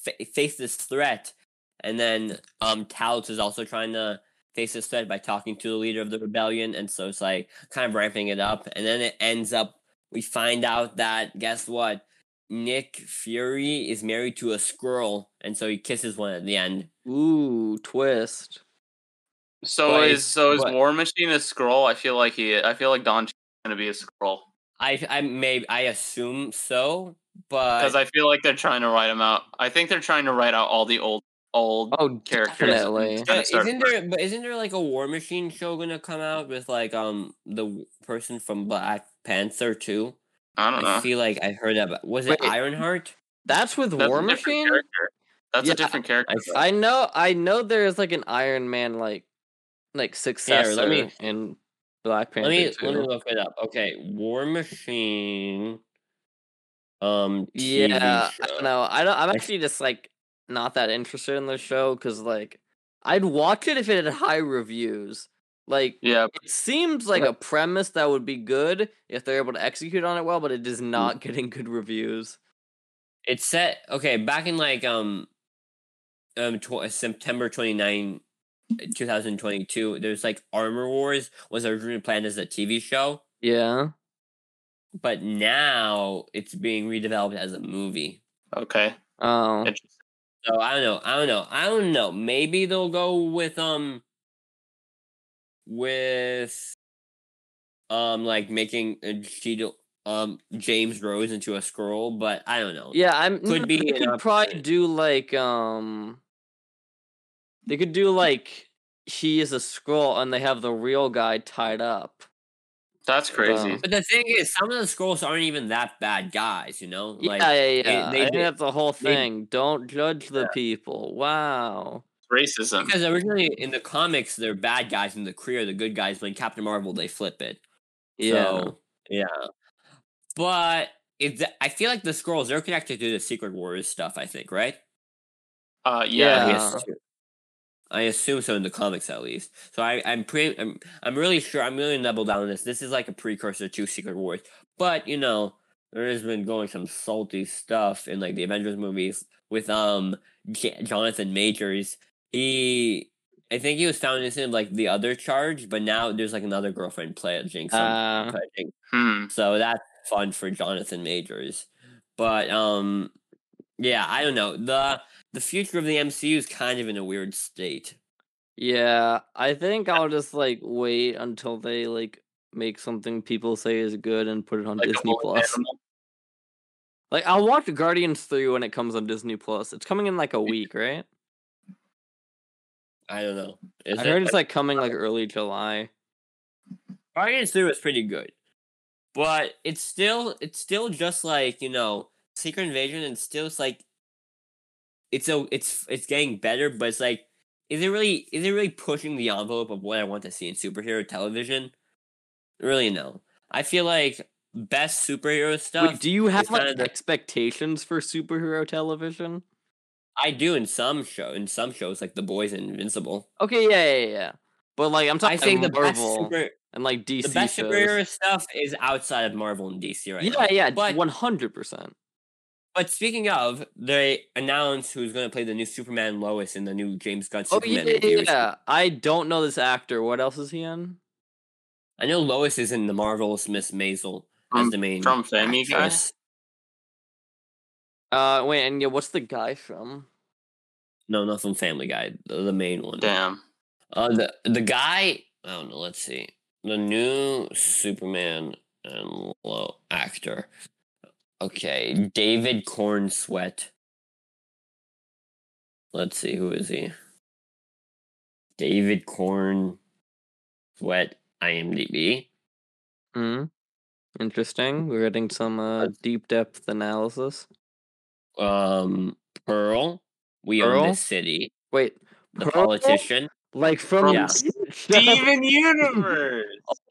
fa- face this threat. And then um Talos is also trying to face this threat by talking to the leader of the rebellion. And so it's like kind of ramping it up. And then it ends up we find out that guess what? Nick fury is married to a squirrel. And so he kisses one at the end. Ooh, twist. So But is it's- so is but- War Machine a Skrull? I feel like he. I feel like Don gonna be a Skrull I I may I assume so, but because I feel like they're trying to write them out. I think they're trying to write out all the old old Oh, characters. definitely. Gonna But isn't there but isn't there like a War Machine show gonna come out with like um the person from Black Panther too? I don't know. I feel like I heard that. but- Was it Wait. Ironheart? That's with That's War Machine. character. That's Yeah, a different character. I- I know. I know. There's like an Iron Man like like successor me- in Black Panther. Let me let me look it up. Okay, War Machine. Um. Yeah, TV I don't know. I don't. I'm actually just like not that interested in the show because like I'd watch it if it had high reviews. Like yeah, it seems like a premise that would be good if they're able to execute on it well, but it is not getting good reviews. It's set okay back in like um um tw- September 29 2022 there's like Armor Wars was originally planned as a TV show Yeah. but now it's being redeveloped as a movie okay. Oh. Interesting. so I don't know I don't know I don't know maybe they'll go with um with um like making a Cheeto um James Rhodes into a Skrull but I don't know Yeah, I'm. Could no, be They an could probably do like um. They could do like he is a Skrull and they have the real guy tied up. That's crazy. Wow. But the thing is, some of the Skrulls aren't even that bad guys, you know? Like, yeah, yeah, yeah. they I think that's the whole they- thing. Don't judge the people. Wow. Racism. because originally in the comics, they're bad guys, and the Kree are the good guys. But in Captain Marvel, they flip it. Yeah. So, yeah. But if the, I feel like the Skrulls they're connected to the Secret Wars stuff. I think, right? Uh, yeah. Yeah. I assume so in the comics, at least. So I, I'm pretty, I'm, I'm really sure. I'm really double down on this. This is like a precursor to Secret Wars, but you know, there has been going some salty stuff in like the Avengers movies with um J- Jonathan Majors. He, I think he was found innocent of like the other charge, but now there's like another girlfriend pledging Uh, pledging. Hmm. So that's fun for Jonathan Majors. But um yeah, I don't know. The the future of the MCU is kind of in a weird state. Yeah, I think I'll just like wait until they like make something people say is good and put it on Like Disney Plus. animal. Like I'll watch Guardians 3 when it comes on Disney Plus. It's coming in like a week, right? I don't know. Is I it? heard it's like coming like early July. Guardians 3 was pretty good. But it's still it's still just like, you know, Secret Invasion and still it's like it's a it's it's getting better, but it's like is it really is it really pushing the envelope of what I want to see in superhero television? Really no. I feel like best superhero stuff Wait, do you have like the- expectations for superhero television? I do in some show in some shows like The Boys and Invincible. Okay, yeah, yeah, yeah. But like I'm talking I think the best Marvel super and like DC the best shows. superhero stuff is outside of Marvel and DC right now. yeah, yeah, one hundred percent. But speaking of, they announced who's going to play the new Superman Lois in the new James Gunn Oh yeah, Superman yeah, movie. yeah. I don't know this actor. What else is he in? I know Lois is in the Marvelous Miss Maisel as the main from Family Guy? Uh, wait, and yeah, what's the guy from? No, not from Family Guy. The, the main one. Damn. Uh, the the guy. I don't know. Let's see. The new Superman and Lo actor. Okay, David Corenswet. Let's see. Who is he? David Corn Sweat. IMDb. Hmm. Interesting. We're getting some uh, deep depth analysis. Um, Pearl. We Pearl? own this city. Wait, The Pearl? politician. Like from Yeah. Steven Universe.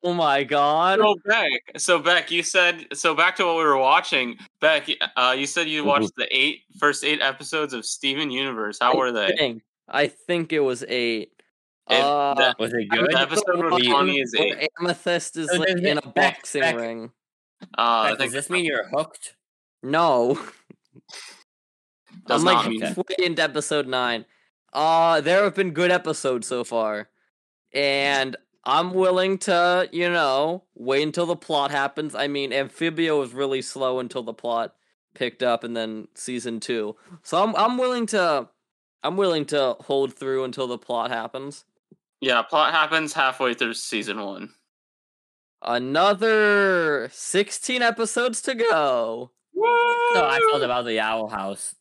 Oh my god. So Beck, so Beck, you said so. Back to what we were watching. Beck, uh, you said you Mhm. watched the eight first eight episodes of Steven Universe. How were they? think- I think it was eight. It- uh, that- Was it The good? episode where one is eight. Amethyst is So like in a Beck- boxing Beck- ring. Uh, Beck, does this mean you're hooked? No. does I'm not like mean Okay. into episode nine. Uh there have been good episodes so far. And I'm willing to, you know, wait until the plot happens. I mean, Amphibia was really slow until the plot picked up and then season 2. So I'm I'm willing to I'm willing to hold through until the plot happens. Yeah, plot happens halfway through season one. Another 16 episodes to go. So I felt about the Owl House.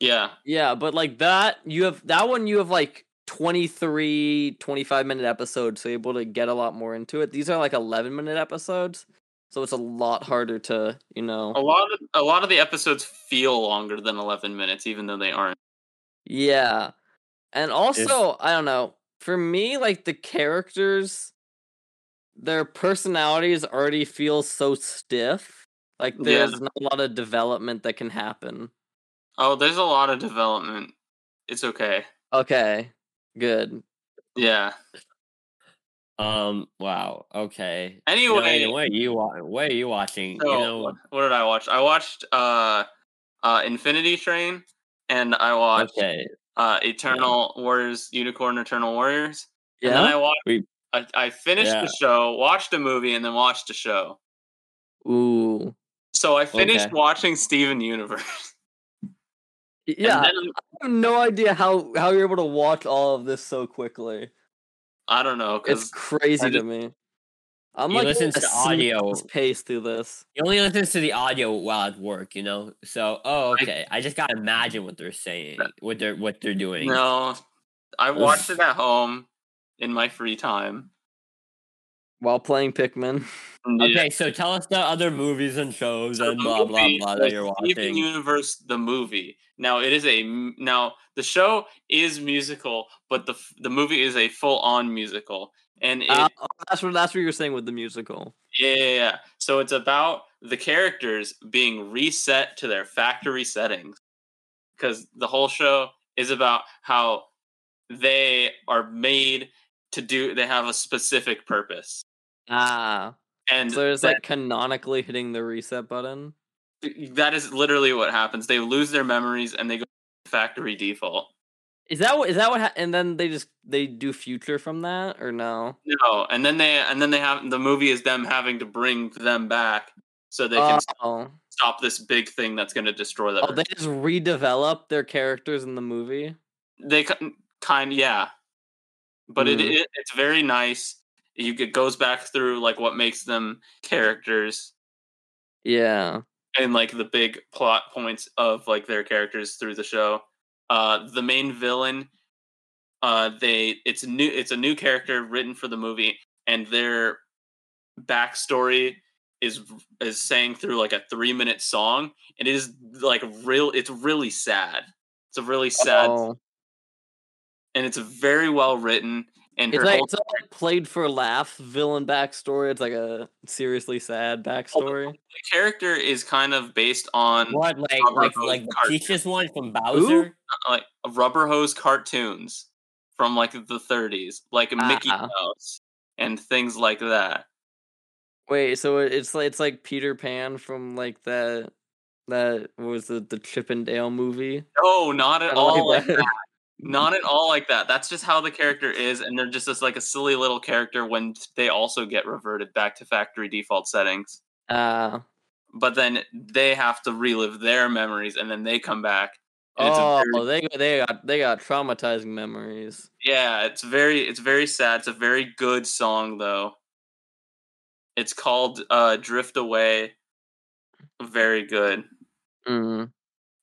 Yeah, Yeah, but like that, you have that one you have like 23, 25 minute episodes, so you're able to get a lot more into it. These are like 11 minute episodes, so it's a lot harder to, you know. a lot of a lot of the episodes feel longer than eleven minutes, even though they aren't. Yeah. And also, I don't know, for me, like the characters, their personalities already feel so stiff. Like Yeah. there's not a lot of development that can happen. Oh, there's a lot of development. It's okay. Okay, good. Yeah. Um. Wow. Okay. Anyway, You know, what are you wa- What are you watching? so you know. what, what did I watch? I watched uh, uh, Infinity Train, and I watched Okay. uh, Eternal Warriors, Unicorn Eternal Warriors. And then Yeah. I watched. We- I, I finished Yeah. the show, watched a movie, and then watched a show. Ooh. So I finished Okay. watching Steven Universe. Yeah. Then, I have no idea how how you're able to watch all of this so quickly. I don't know It's crazy I to me. I'm He like listens to audio. pace through this. He only listens to the audio while at work. You know. So. Oh. Okay. I just gotta imagine what they're saying. What they're what they're doing. no, I watched it at home in my free time. While playing Pikmin. And Okay. So tell us the other movies and shows So and blah blah movie blah was that you're watching. Steven watching. Universe, the movie. Now it is a now the show is musical, but the the movie is a full on musical, and it Uh, that's what that's what you were saying with the musical. yeah, yeah, yeah. So it's about the characters being reset to their factory settings, because the whole show is about how they are made to do. They have a specific purpose, Ah. and So it's like canonically hitting the reset button. that is literally what happens. They lose their memories and they go factory default. Is that what is that what ha- and then they just they do future from that or no? No, and then they and then they have the movie is them having to bring them back so they can oh. stop this big thing that's going to destroy the Oh, Earth. they just redevelop their characters in the movie. they kind yeah but it, Mm. it it's very nice you it goes back through like what makes them characters. Yeah. and like the big plot points of like their characters through the show. Uh the main villain uh they it's new it's a new character written for the movie and their backstory is is saying through like a three minute song. And it is like real it's really sad. It's a really sad Oh. and it's very well written and It's like it's like played for laugh villain backstory. It's like a seriously sad backstory. The character is kind of based on What like like like the. One from Bowser? like rubber hose cartoons from like the 30s, like Mickey Ah. Mouse and things like that. Wait, so it's like it's like Peter Pan from like that that was the the Chip and Dale movie. No, not at all like that. that. Not at all like that. That's just how the character is, and they're just this like a silly little character when they also get reverted back to factory default settings. Ah. But then they have to relive their memories, and then they come back. And it's a oh, very- they got- they got they got traumatizing memories. Yeah, it's very it's very sad. It's a very good song though. It's called uh Drift Away. Very good. Mm.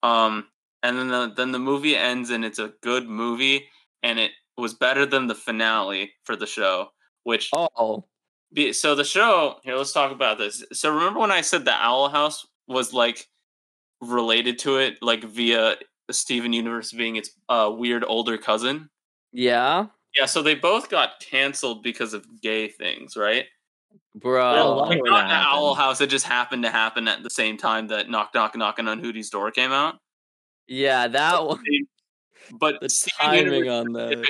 Um and then the then the movie ends and it's a good movie and it was better than the finale for the show, which Oh, be, so the show, here let's talk about this. So remember when I said the Owl House was like related to it like via Steven Universe being its uh weird older cousin? yeah, Yeah, so they both got canceled because of gay things, right? bro. Like, not the Owl. House. It just happened to happen at the same time that Knock Knock Knocking on Hooty's Door came out. Yeah, that one. But The timing on that.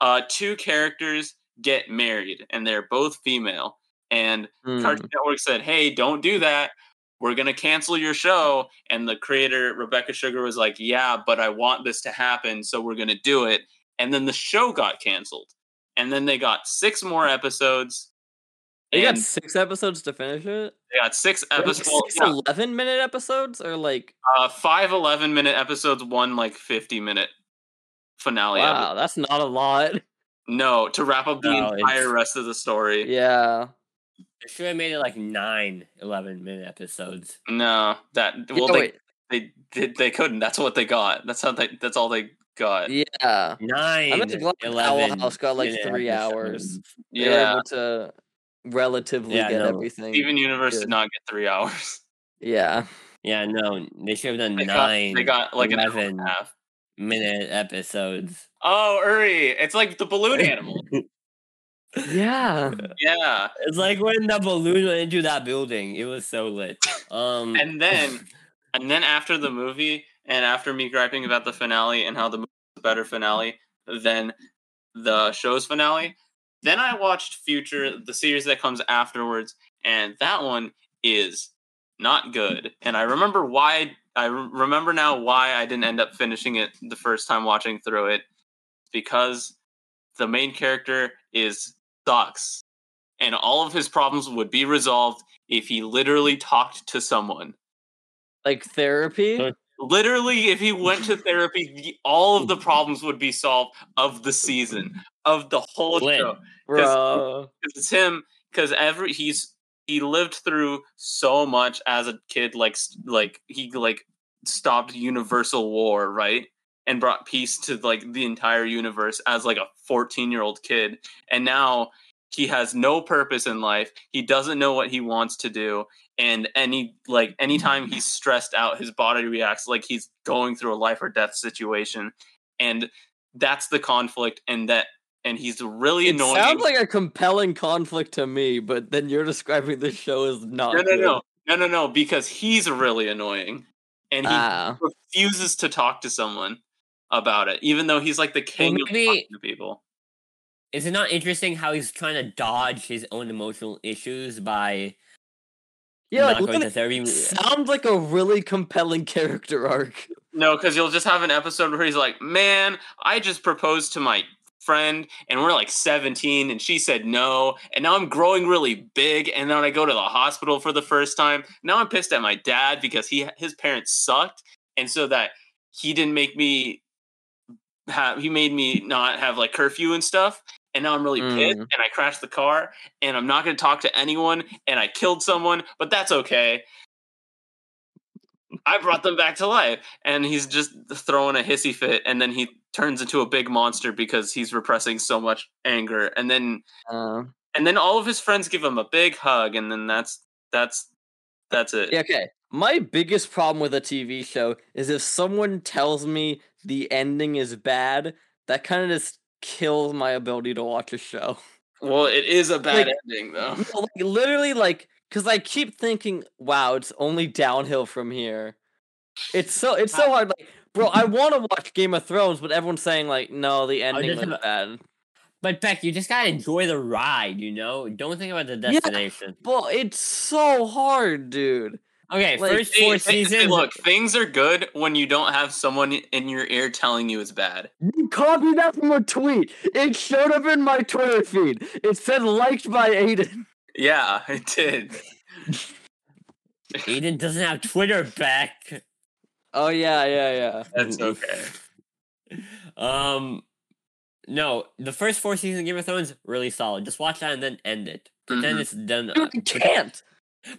uh, two characters get married, and they're both female. And Mm. Cartoon Network said, "Hey, don't do that. We're gonna cancel your show." And the creator Rebecca Sugar was like, "Yeah, but I want this to happen, so we're gonna do it." And then the show got canceled. And then they got six more episodes. They got six episodes to finish it. they got six Like episodes. six 11 minute episodes, or like Uh, five 11 minute episodes, one like 50 minute finale. episode. wow, that's not a lot. No, to wrap up the No, entire it's- rest of the story. Yeah. They should have made it like nine 11 minute episodes. No, that Yeah, well they, wait, they did they couldn't. That's what they got. That's how they. That's all they got. yeah. Nine. I'm just glad the 11 Owl House got, like, three episodes. hours. They were Yeah, able to relatively Yeah, get no. everything. Steven Universe good. did not get three hours. Yeah. Yeah, no, they should have done They got, nine they got like an hour and 11. a half. minute episodes. Oh, Uri! It's like the balloon animal. Yeah. yeah, It's like when the balloon went into that building. It was so lit. Um, and then and then after the movie and after me griping about the finale and how the movie was a better finale than the show's finale then i watched future the series that comes afterwards and that one is not good. And i remember why i remember now why i didn't end up finishing it the first time watching through it because the main character is sucks. And all of his problems would be resolved if he literally talked to someone. Like therapy. Literally if he went to therapy the, all of the problems would be solved of the season of the whole show. Because it's him because every he's he lived through so much as a kid like like he like stopped universal war right? And brought peace to like the entire universe as like a 14 year old kid. And now he has no purpose in life he doesn't know what he wants to do and any like anytime he's stressed out his body reacts like he's going through a life or death situation and that's the conflict and that and he's really It annoying sounds like a compelling conflict to me, but then you're describing the show as not. no no good. no no no no because he's really annoying and he Ah. refuses to talk to someone about it even though he's like the king of maybe- talking to people is it not interesting how he's trying to dodge his own emotional issues by Yeah, not like going to therapy? sounds like a really compelling character arc. no because you'll just have an episode where he's like man i just proposed to my friend and we're like 17 and she said no and now i'm growing really big and then i go to the hospital for the first time now i'm pissed at my dad because he his parents sucked and so that he didn't make me have he made me not have like curfew and stuff and now i'm really pissed Mm. and i crashed the car and i'm not going to talk to anyone and i killed someone but that's okay I brought them back to life. And he's just throwing a hissy fit. And then he turns into a big monster because he's repressing so much anger. And then Uh, and then all of his friends give him a big hug. And then that's that's that's it. yeah, okay. My biggest problem with a TV show is if someone tells me the ending is bad, that kind of just kills my ability to watch a show. Well, it is a bad Like- ending though. No, like literally, like because I keep thinking, wow, it's only downhill from here. It's so it's so hard. Like, bro, I want to watch Game of Thrones, but everyone's saying like, no, the ending was bad. But Beck, you just gotta enjoy the ride, you know? Don't think about the Yeah. destination. But it's so hard, dude. Okay, Like, first four hey, hey, seasons. look, things are good when you don't have someone in your ear telling you it's bad. You copied that from a tweet. It showed up in my Twitter feed. It said liked by Aiden. Yeah, it did. Aiden doesn't have Twitter back. Oh yeah, yeah, yeah. That's okay. Um, no, the first four seasons of Game of Thrones really solid. Just watch that and then end it. Pretend Mhm. it's done. Dude, I can't.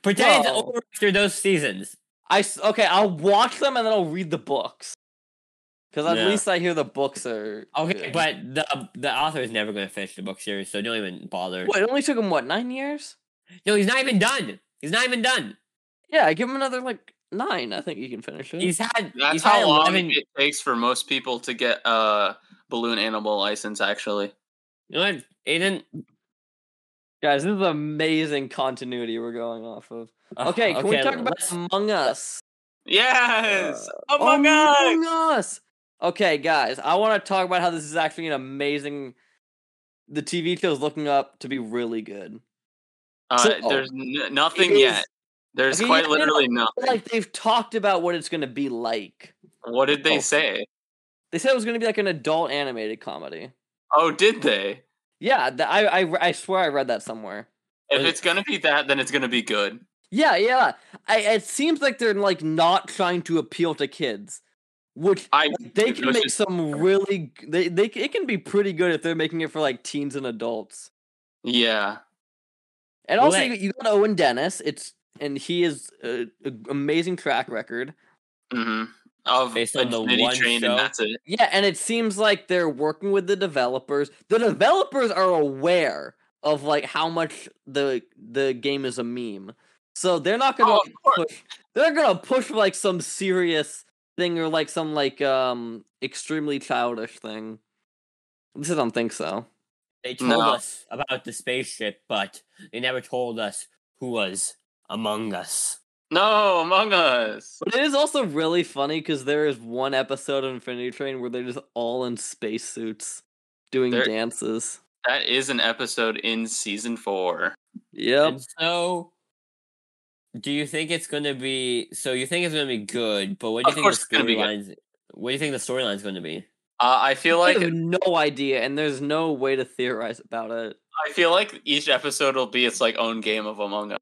Pretend it's over after those seasons. I okay. I'll watch them and then I'll read the books. Because at Yeah. least I hear the books are Okay, good. but the um, the author is never going to finish the book series, so don't even bother. what? It only took him what nine years? No, he's not even done. He's not even done. Yeah, give him another like nine. I think he can finish it. He's had. That's he's had how long 11 it takes for most people to get a balloon animal license. Actually, You know what, Aiden? Guys, this is amazing continuity we're going off of. Uh, Okay, can we talk about let's- Among Us? yes, Uh, Among Us. Among Us. Okay, guys, I want to talk about how this is actually an amazing. The TV show is looking up to be really good. Uh, So- there's n- nothing It yet. is- There's Okay, quite I know, literally nothing. Like they've talked about what it's going to be like. what did they oh. say? They said it was going to be like an adult animated comedy. Oh, did they? Yeah, th- I, I I swear I read that somewhere. If it's gonna be that, then it's gonna be good. Yeah, yeah. I, it seems like they're like not trying to appeal to kids, which I they can make just- some really. They they it can be pretty good if they're making it for like teens and adults. yeah. And also, you, you got Owen Dennis. It's and he is an amazing track record. hmm Of Based on the one Train, show? and that's it. Yeah, and it seems like they're working with the developers. The developers are aware of like how much the the game is a meme, so they're not gonna Oh, like, push. They're gonna push like some serious thing or like some like um extremely childish thing. At least I don't think so. They told No. us about the spaceship, but they never told us who was among us. No, Among Us. But it is also really funny because there is one episode of Infinity Train where they're just all in spacesuits doing There- dances. That is an episode in season four. Yep. And so, do you think it's going to be? So you think it's going to be good, but what do you Of think the it's gonna be good. storylines? What do you think the storyline's going to be? Uh, I feel I like have no idea, and there's no way to theorize about it. I feel like each episode will be its like own game of Among Us.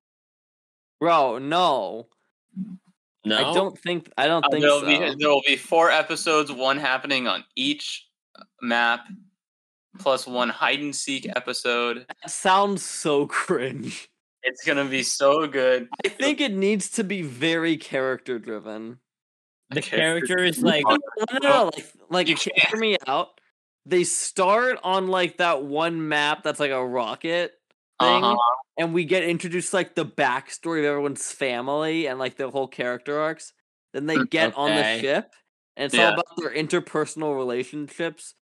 Bro, no. No, I don't think I don't Uh, think there'll so. be there will be four episodes, one happening on each map, plus one hide and seek episode. That sounds so cringe. It's gonna be so good. I think it needs to be very character driven. The characters- characters like No, no, no, like, like You hear can't. me out. They start on like that one map that's like a rocket thing, Uh-huh. and we get introduced like the backstory of everyone's family and like the whole character arcs. Then they Mm, get on the ship, and it's Yeah. all about their interpersonal relationships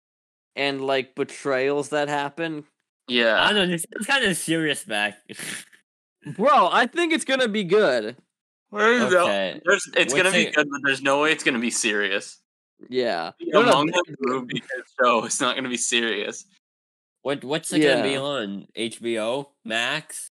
and like betrayals that happen. I Yeah. don't know. This is kind of serious back. Bro, I think it's gonna be good. There's no- okay. there's, it's What's gonna be it- good, but there's no way it's gonna be serious. Yeah. The No, no, Among th- Us movie show is not gonna be serious. What what's it gonna be on HBO Max?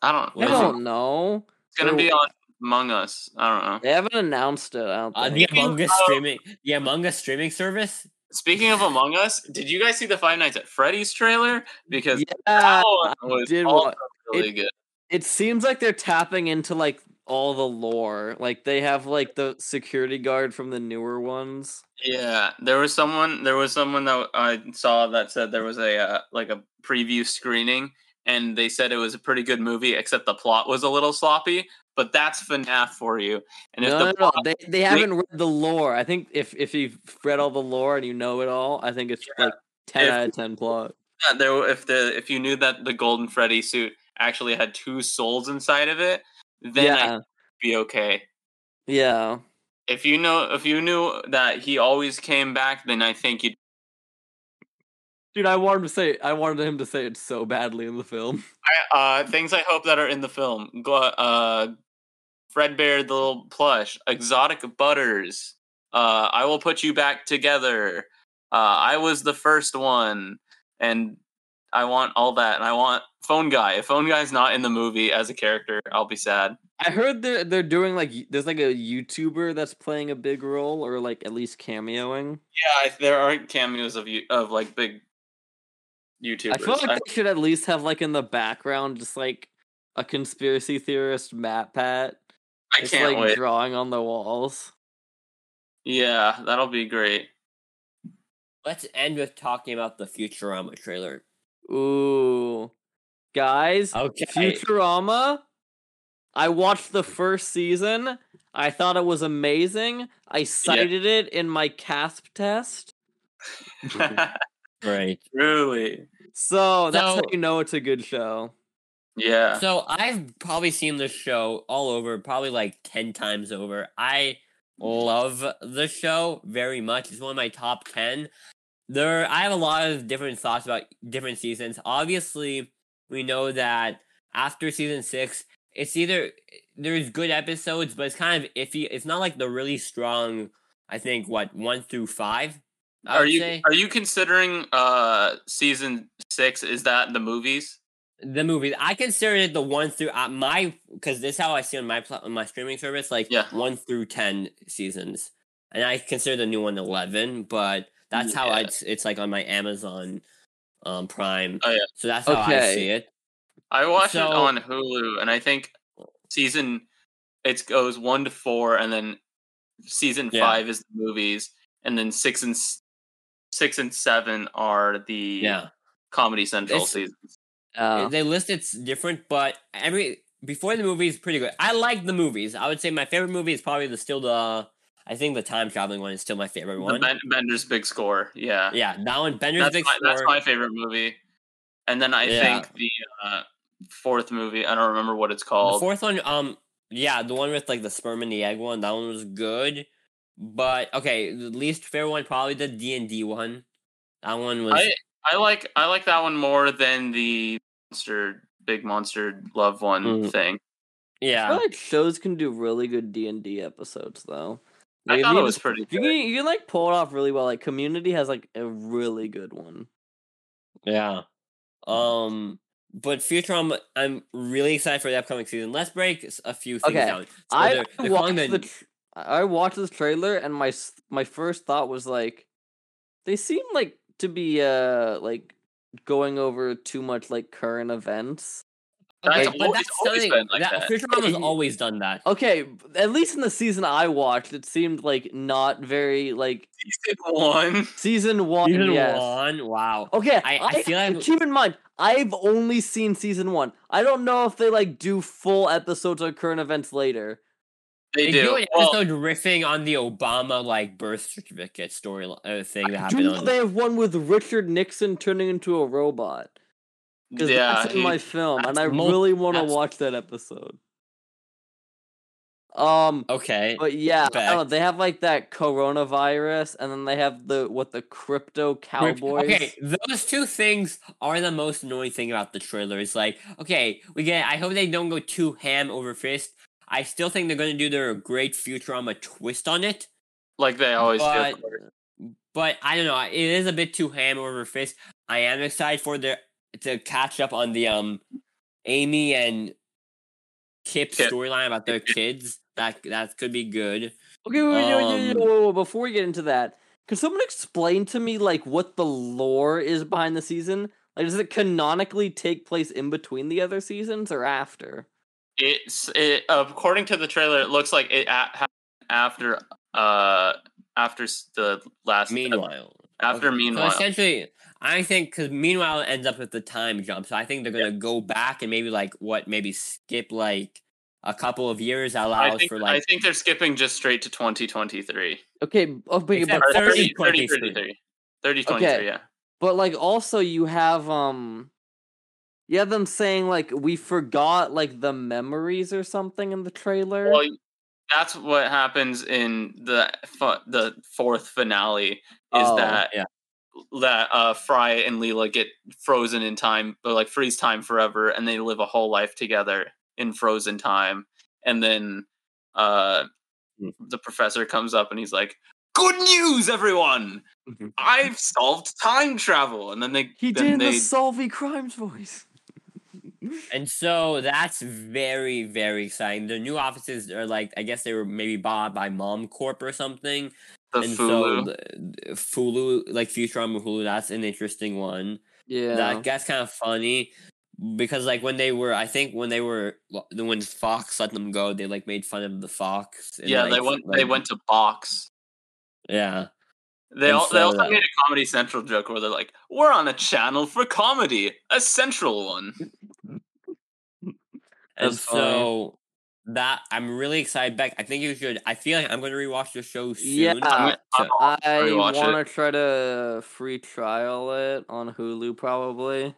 I don't. I don't know. It's gonna be They're- on Among Us. I don't know. They haven't announced it. I don't Uh, the Among Us streaming, the Among Us streaming service. Speaking of Among Us, did you guys see the Five Nights at Freddy's trailer? Because Yeah, that one I was did also wa- really it- good. it seems like they're tapping into like all the lore. Like they have like the security guard from the newer ones. Yeah, there was someone. There was someone that I saw that said there was a uh, like a preview screening, and they said it was a pretty good movie, except the plot was a little sloppy. But that's FNAF for you. And if no, the no, no, they they haven't read the lore. I think if if you've read all the lore and you know it all, I think it's Yeah. like ten If- out of ten plot. Yeah, there if the if you knew that the Golden Freddy suit actually had two souls inside of it, then yeah, I'd be okay. yeah. If you know if you knew that he always came back, then I think you'd Dude, I wanted to say I wanted him to say it so badly in the film. uh things I hope that are in the film. Gl- Uh Fredbear the little plush, exotic butters. Uh I will put you back together. Uh I was the first one and I want all that and I want phone guy. If phone guy's not in the movie as a character, I'll be sad. I heard they're they're doing like there's like a YouTuber that's playing a big role or like at least cameoing. Yeah, I- there are cameos of you of like big YouTubers. I feel like I- they should at least have like in the background just like a conspiracy theorist MatPat. I Just can't like wait. drawing on the walls. Yeah, that'll be great. Let's end with talking about the Futurama trailer. Ooh. Guys, Okay. Futurama. I watched the mm. first season. I thought it was amazing. I cited it in my CASP test. Right. Truly. So that's how you know it's a good show. Yeah. So I've probably seen this show all over, probably like 10 times over. I love the show very much. It's one of my top 10. There I have a lot of different thoughts about different seasons. Obviously, we know that after season 6, it's either there's good episodes, but it's kind of iffy. It's not like the really strong I think what 1 through 5. I are you say. are you considering uh season six? Is that the movies? the movies. I consider it the one through uh, my because this is how I see on my on my streaming service, like Yeah. one through ten seasons, and I consider the new one 11, But that's how Yeah. it's like on my Amazon um Prime. Oh, yeah. So that's how I see it. I watch So- it on Hulu, and I think season it goes one to four, and then season Yeah. five is the movies, and then six and six and seven are the Yeah, Comedy Central It's- seasons. Uh, they list it's different, but every before the movie is pretty good. I like the movies. I would say my favorite movie is probably the still the I think the time traveling one is still my favorite one. ben- Bender's Big Score. Yeah. yeah, that one. Bender's that's Big my, that's my favorite movie. And then I Yeah. think the uh, fourth movie, I don't remember what it's The called. fourth one, um, yeah, the one with like the sperm and the egg one, that one was good. But okay, the least favorite one probably the D and D one. That one was I I like I like that one more than the monster big monster love one Mm. thing. Yeah, I feel like shows can do really good D and D episodes though. I if thought you it was pretty You can, you can like pull it off really well. Like Community has like a really good one. Yeah. Um but Futurama I'm really excited for the upcoming season. Let's break a few things Okay, down. So I they're- they're watched the tr- I watched this trailer and my my first thought was like, they seem like to be uh like going over too much like current events. That's Okay, always- but that's always something been like that, that. Futurama's Yeah. always done that. Okay, at least in the season I watched, it seemed like not very like Season one. season one. Season yes. one, wow. Okay, I- I, I feel like- keep in mind I've only seen season one. I don't know if they like do full episodes of current events later. They, They do. do an Well, riffing on the Obama like birth certificate story uh, thing that Do you happened know on they have one with Richard Nixon turning into a robot? Because yeah, that's in my film, and I really want to watch that episode. Um, Okay. but yeah, I don't know, they have like that coronavirus, and then they have the what the crypto cowboys. Okay, those two things are the most annoying thing about the trailer. It's like, okay, we get. I hope they don't go too ham over fist. I still think they're going to do their great Futurama twist on it, like they always but do. but I don't know. It is a bit too ham over fist. I am excited for their to catch up on the um Amy and Kif Kif. storyline about their kids. That that could be good. Okay, wait, wait, wait, wait, Um, wait, wait, wait, before we get into that, Can someone explain to me like what the lore is behind the season? Like, does it canonically take place in between the other seasons or after? It's it, according to the trailer, it looks like it a- happened after uh after the last Meanwhile, after Okay. meanwhile. So essentially, I think because meanwhile it ends up with the time jump. So I think they're gonna go back and maybe like what maybe skip like a couple of years I allows think for like. I think they're skipping just straight to 2023. Okay, oh, but, Except but, Or 30, 30, 23. 33. 30, 23, Okay. yeah. but like also you have um, you have them saying like we forgot like the memories or something in the trailer. Well, that's what happens in the fu- the fourth finale is Oh, that yeah. That uh Fry and Leela get frozen in time or like freeze time forever and they live a whole life together in frozen time and then uh Hmm. the professor comes up and he's like good news everyone Mhm. I've solved time travel and then they he then did they the Solvey Crimes voice. And so that's very, very exciting. The new offices are like, I guess they were maybe bought by Mom Corp or something. The and Fulu so Fulu, like Futurama Hulu, that's an interesting one. Yeah. That that's kind of funny because like when they were, I think when they were when Fox let them go, they like made fun of the Fox. and, yeah like, they went they went to box Yeah, They, all, they also made a Comedy Central joke where they're like, "We're on a channel for comedy, a central one." and so that I'm really excited. Beck, I think you should. I feel like I'm going to rewatch the show soon. Yeah. I'm I'm I want to try to free trial it on Hulu probably.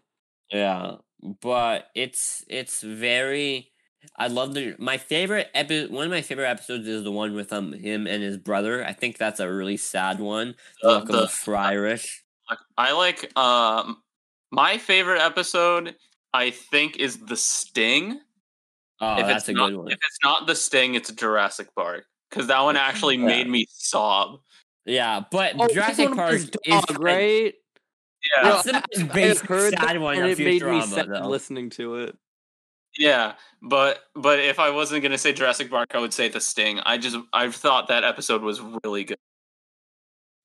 Yeah, but it's it's very. I love the my favorite episode. One of my favorite episodes is the one with um him and his brother. I think that's a really sad one. The Uh, the- the Fryrish. I like um my favorite episode. I think is the Sting. Oh, if that's it's a not, good one. If it's not the Sting, it's Jurassic Bark because that one actually Yeah. made me sob. Yeah, but Oh, Jurassic Bark is his dog, right? Yeah, That's the I- most I basic heard sad that one and it made me sad though. listening to it. yeah, but but if I wasn't gonna say Jurassic Bark, I would say the Sting. I just I thought that episode was really good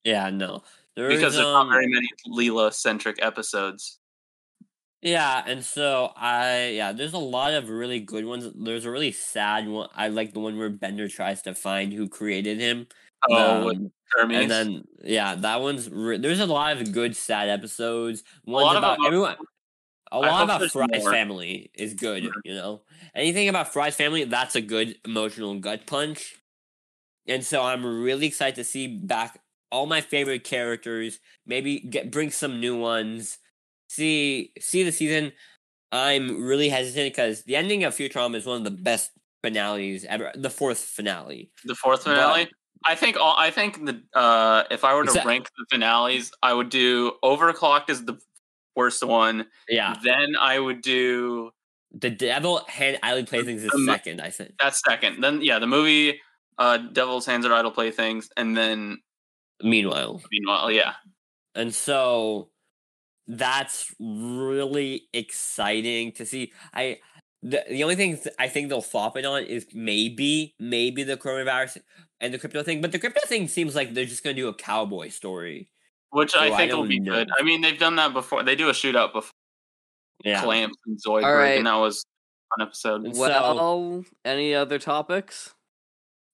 Yeah, no, there because is, there's um, not very many Leela centric episodes. Yeah, and so I yeah, there's a lot of really good ones. There's a really sad one. I like the one where Bender tries to find who created him. Oh, Um, Hermes. and then yeah, that one's re- there's a lot of good sad episodes. Ones of about them everyone. A I lot about Fry's more. family is good, Mhm. you know. Anything about Fry's family, that's a good emotional gut punch. And so I'm really excited to see back all my favorite characters. Maybe get bring some new ones. See see the season. I'm really hesitant because the ending of Futurama is one of the best finales ever. The fourth finale. the fourth but- finale. I think all I think the uh if I were to rank the finales, I would do Overclocked is the worst one. Yeah, Then I would do the Devil Hand Alley Playthings is Um, second. I think. that's second. Then yeah, the movie uh Devil's Hands Are Idle Playthings, and then Meanwhile, meanwhile, yeah. and so that's really exciting to see. I the, the only thing th- I think they'll flop it on is maybe maybe the coronavirus and the crypto thing, but the crypto thing seems like they're just gonna do a cowboy story. Which So I I think will be know. good. I mean, they've done that before. They do a shootout before Yeah. Clamps and Zoidberg, Alright. and that was an episode. And so- any other topics?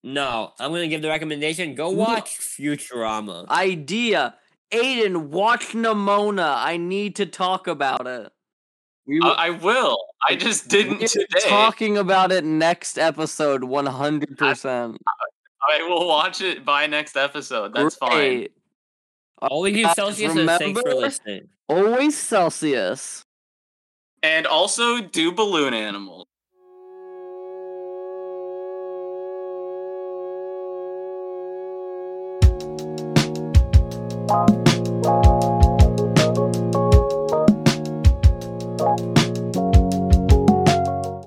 No, I'm gonna give the recommendation. Go watch Futurama. Idea. Aiden, watch Nimona. I need to talk about it. We I, I will. I just didn't we're today. talking about it next episode, one hundred percent. I will watch it by next episode. That's fine. Always use Celsius and thanks for listening. Always Celsius. And also do balloon animals.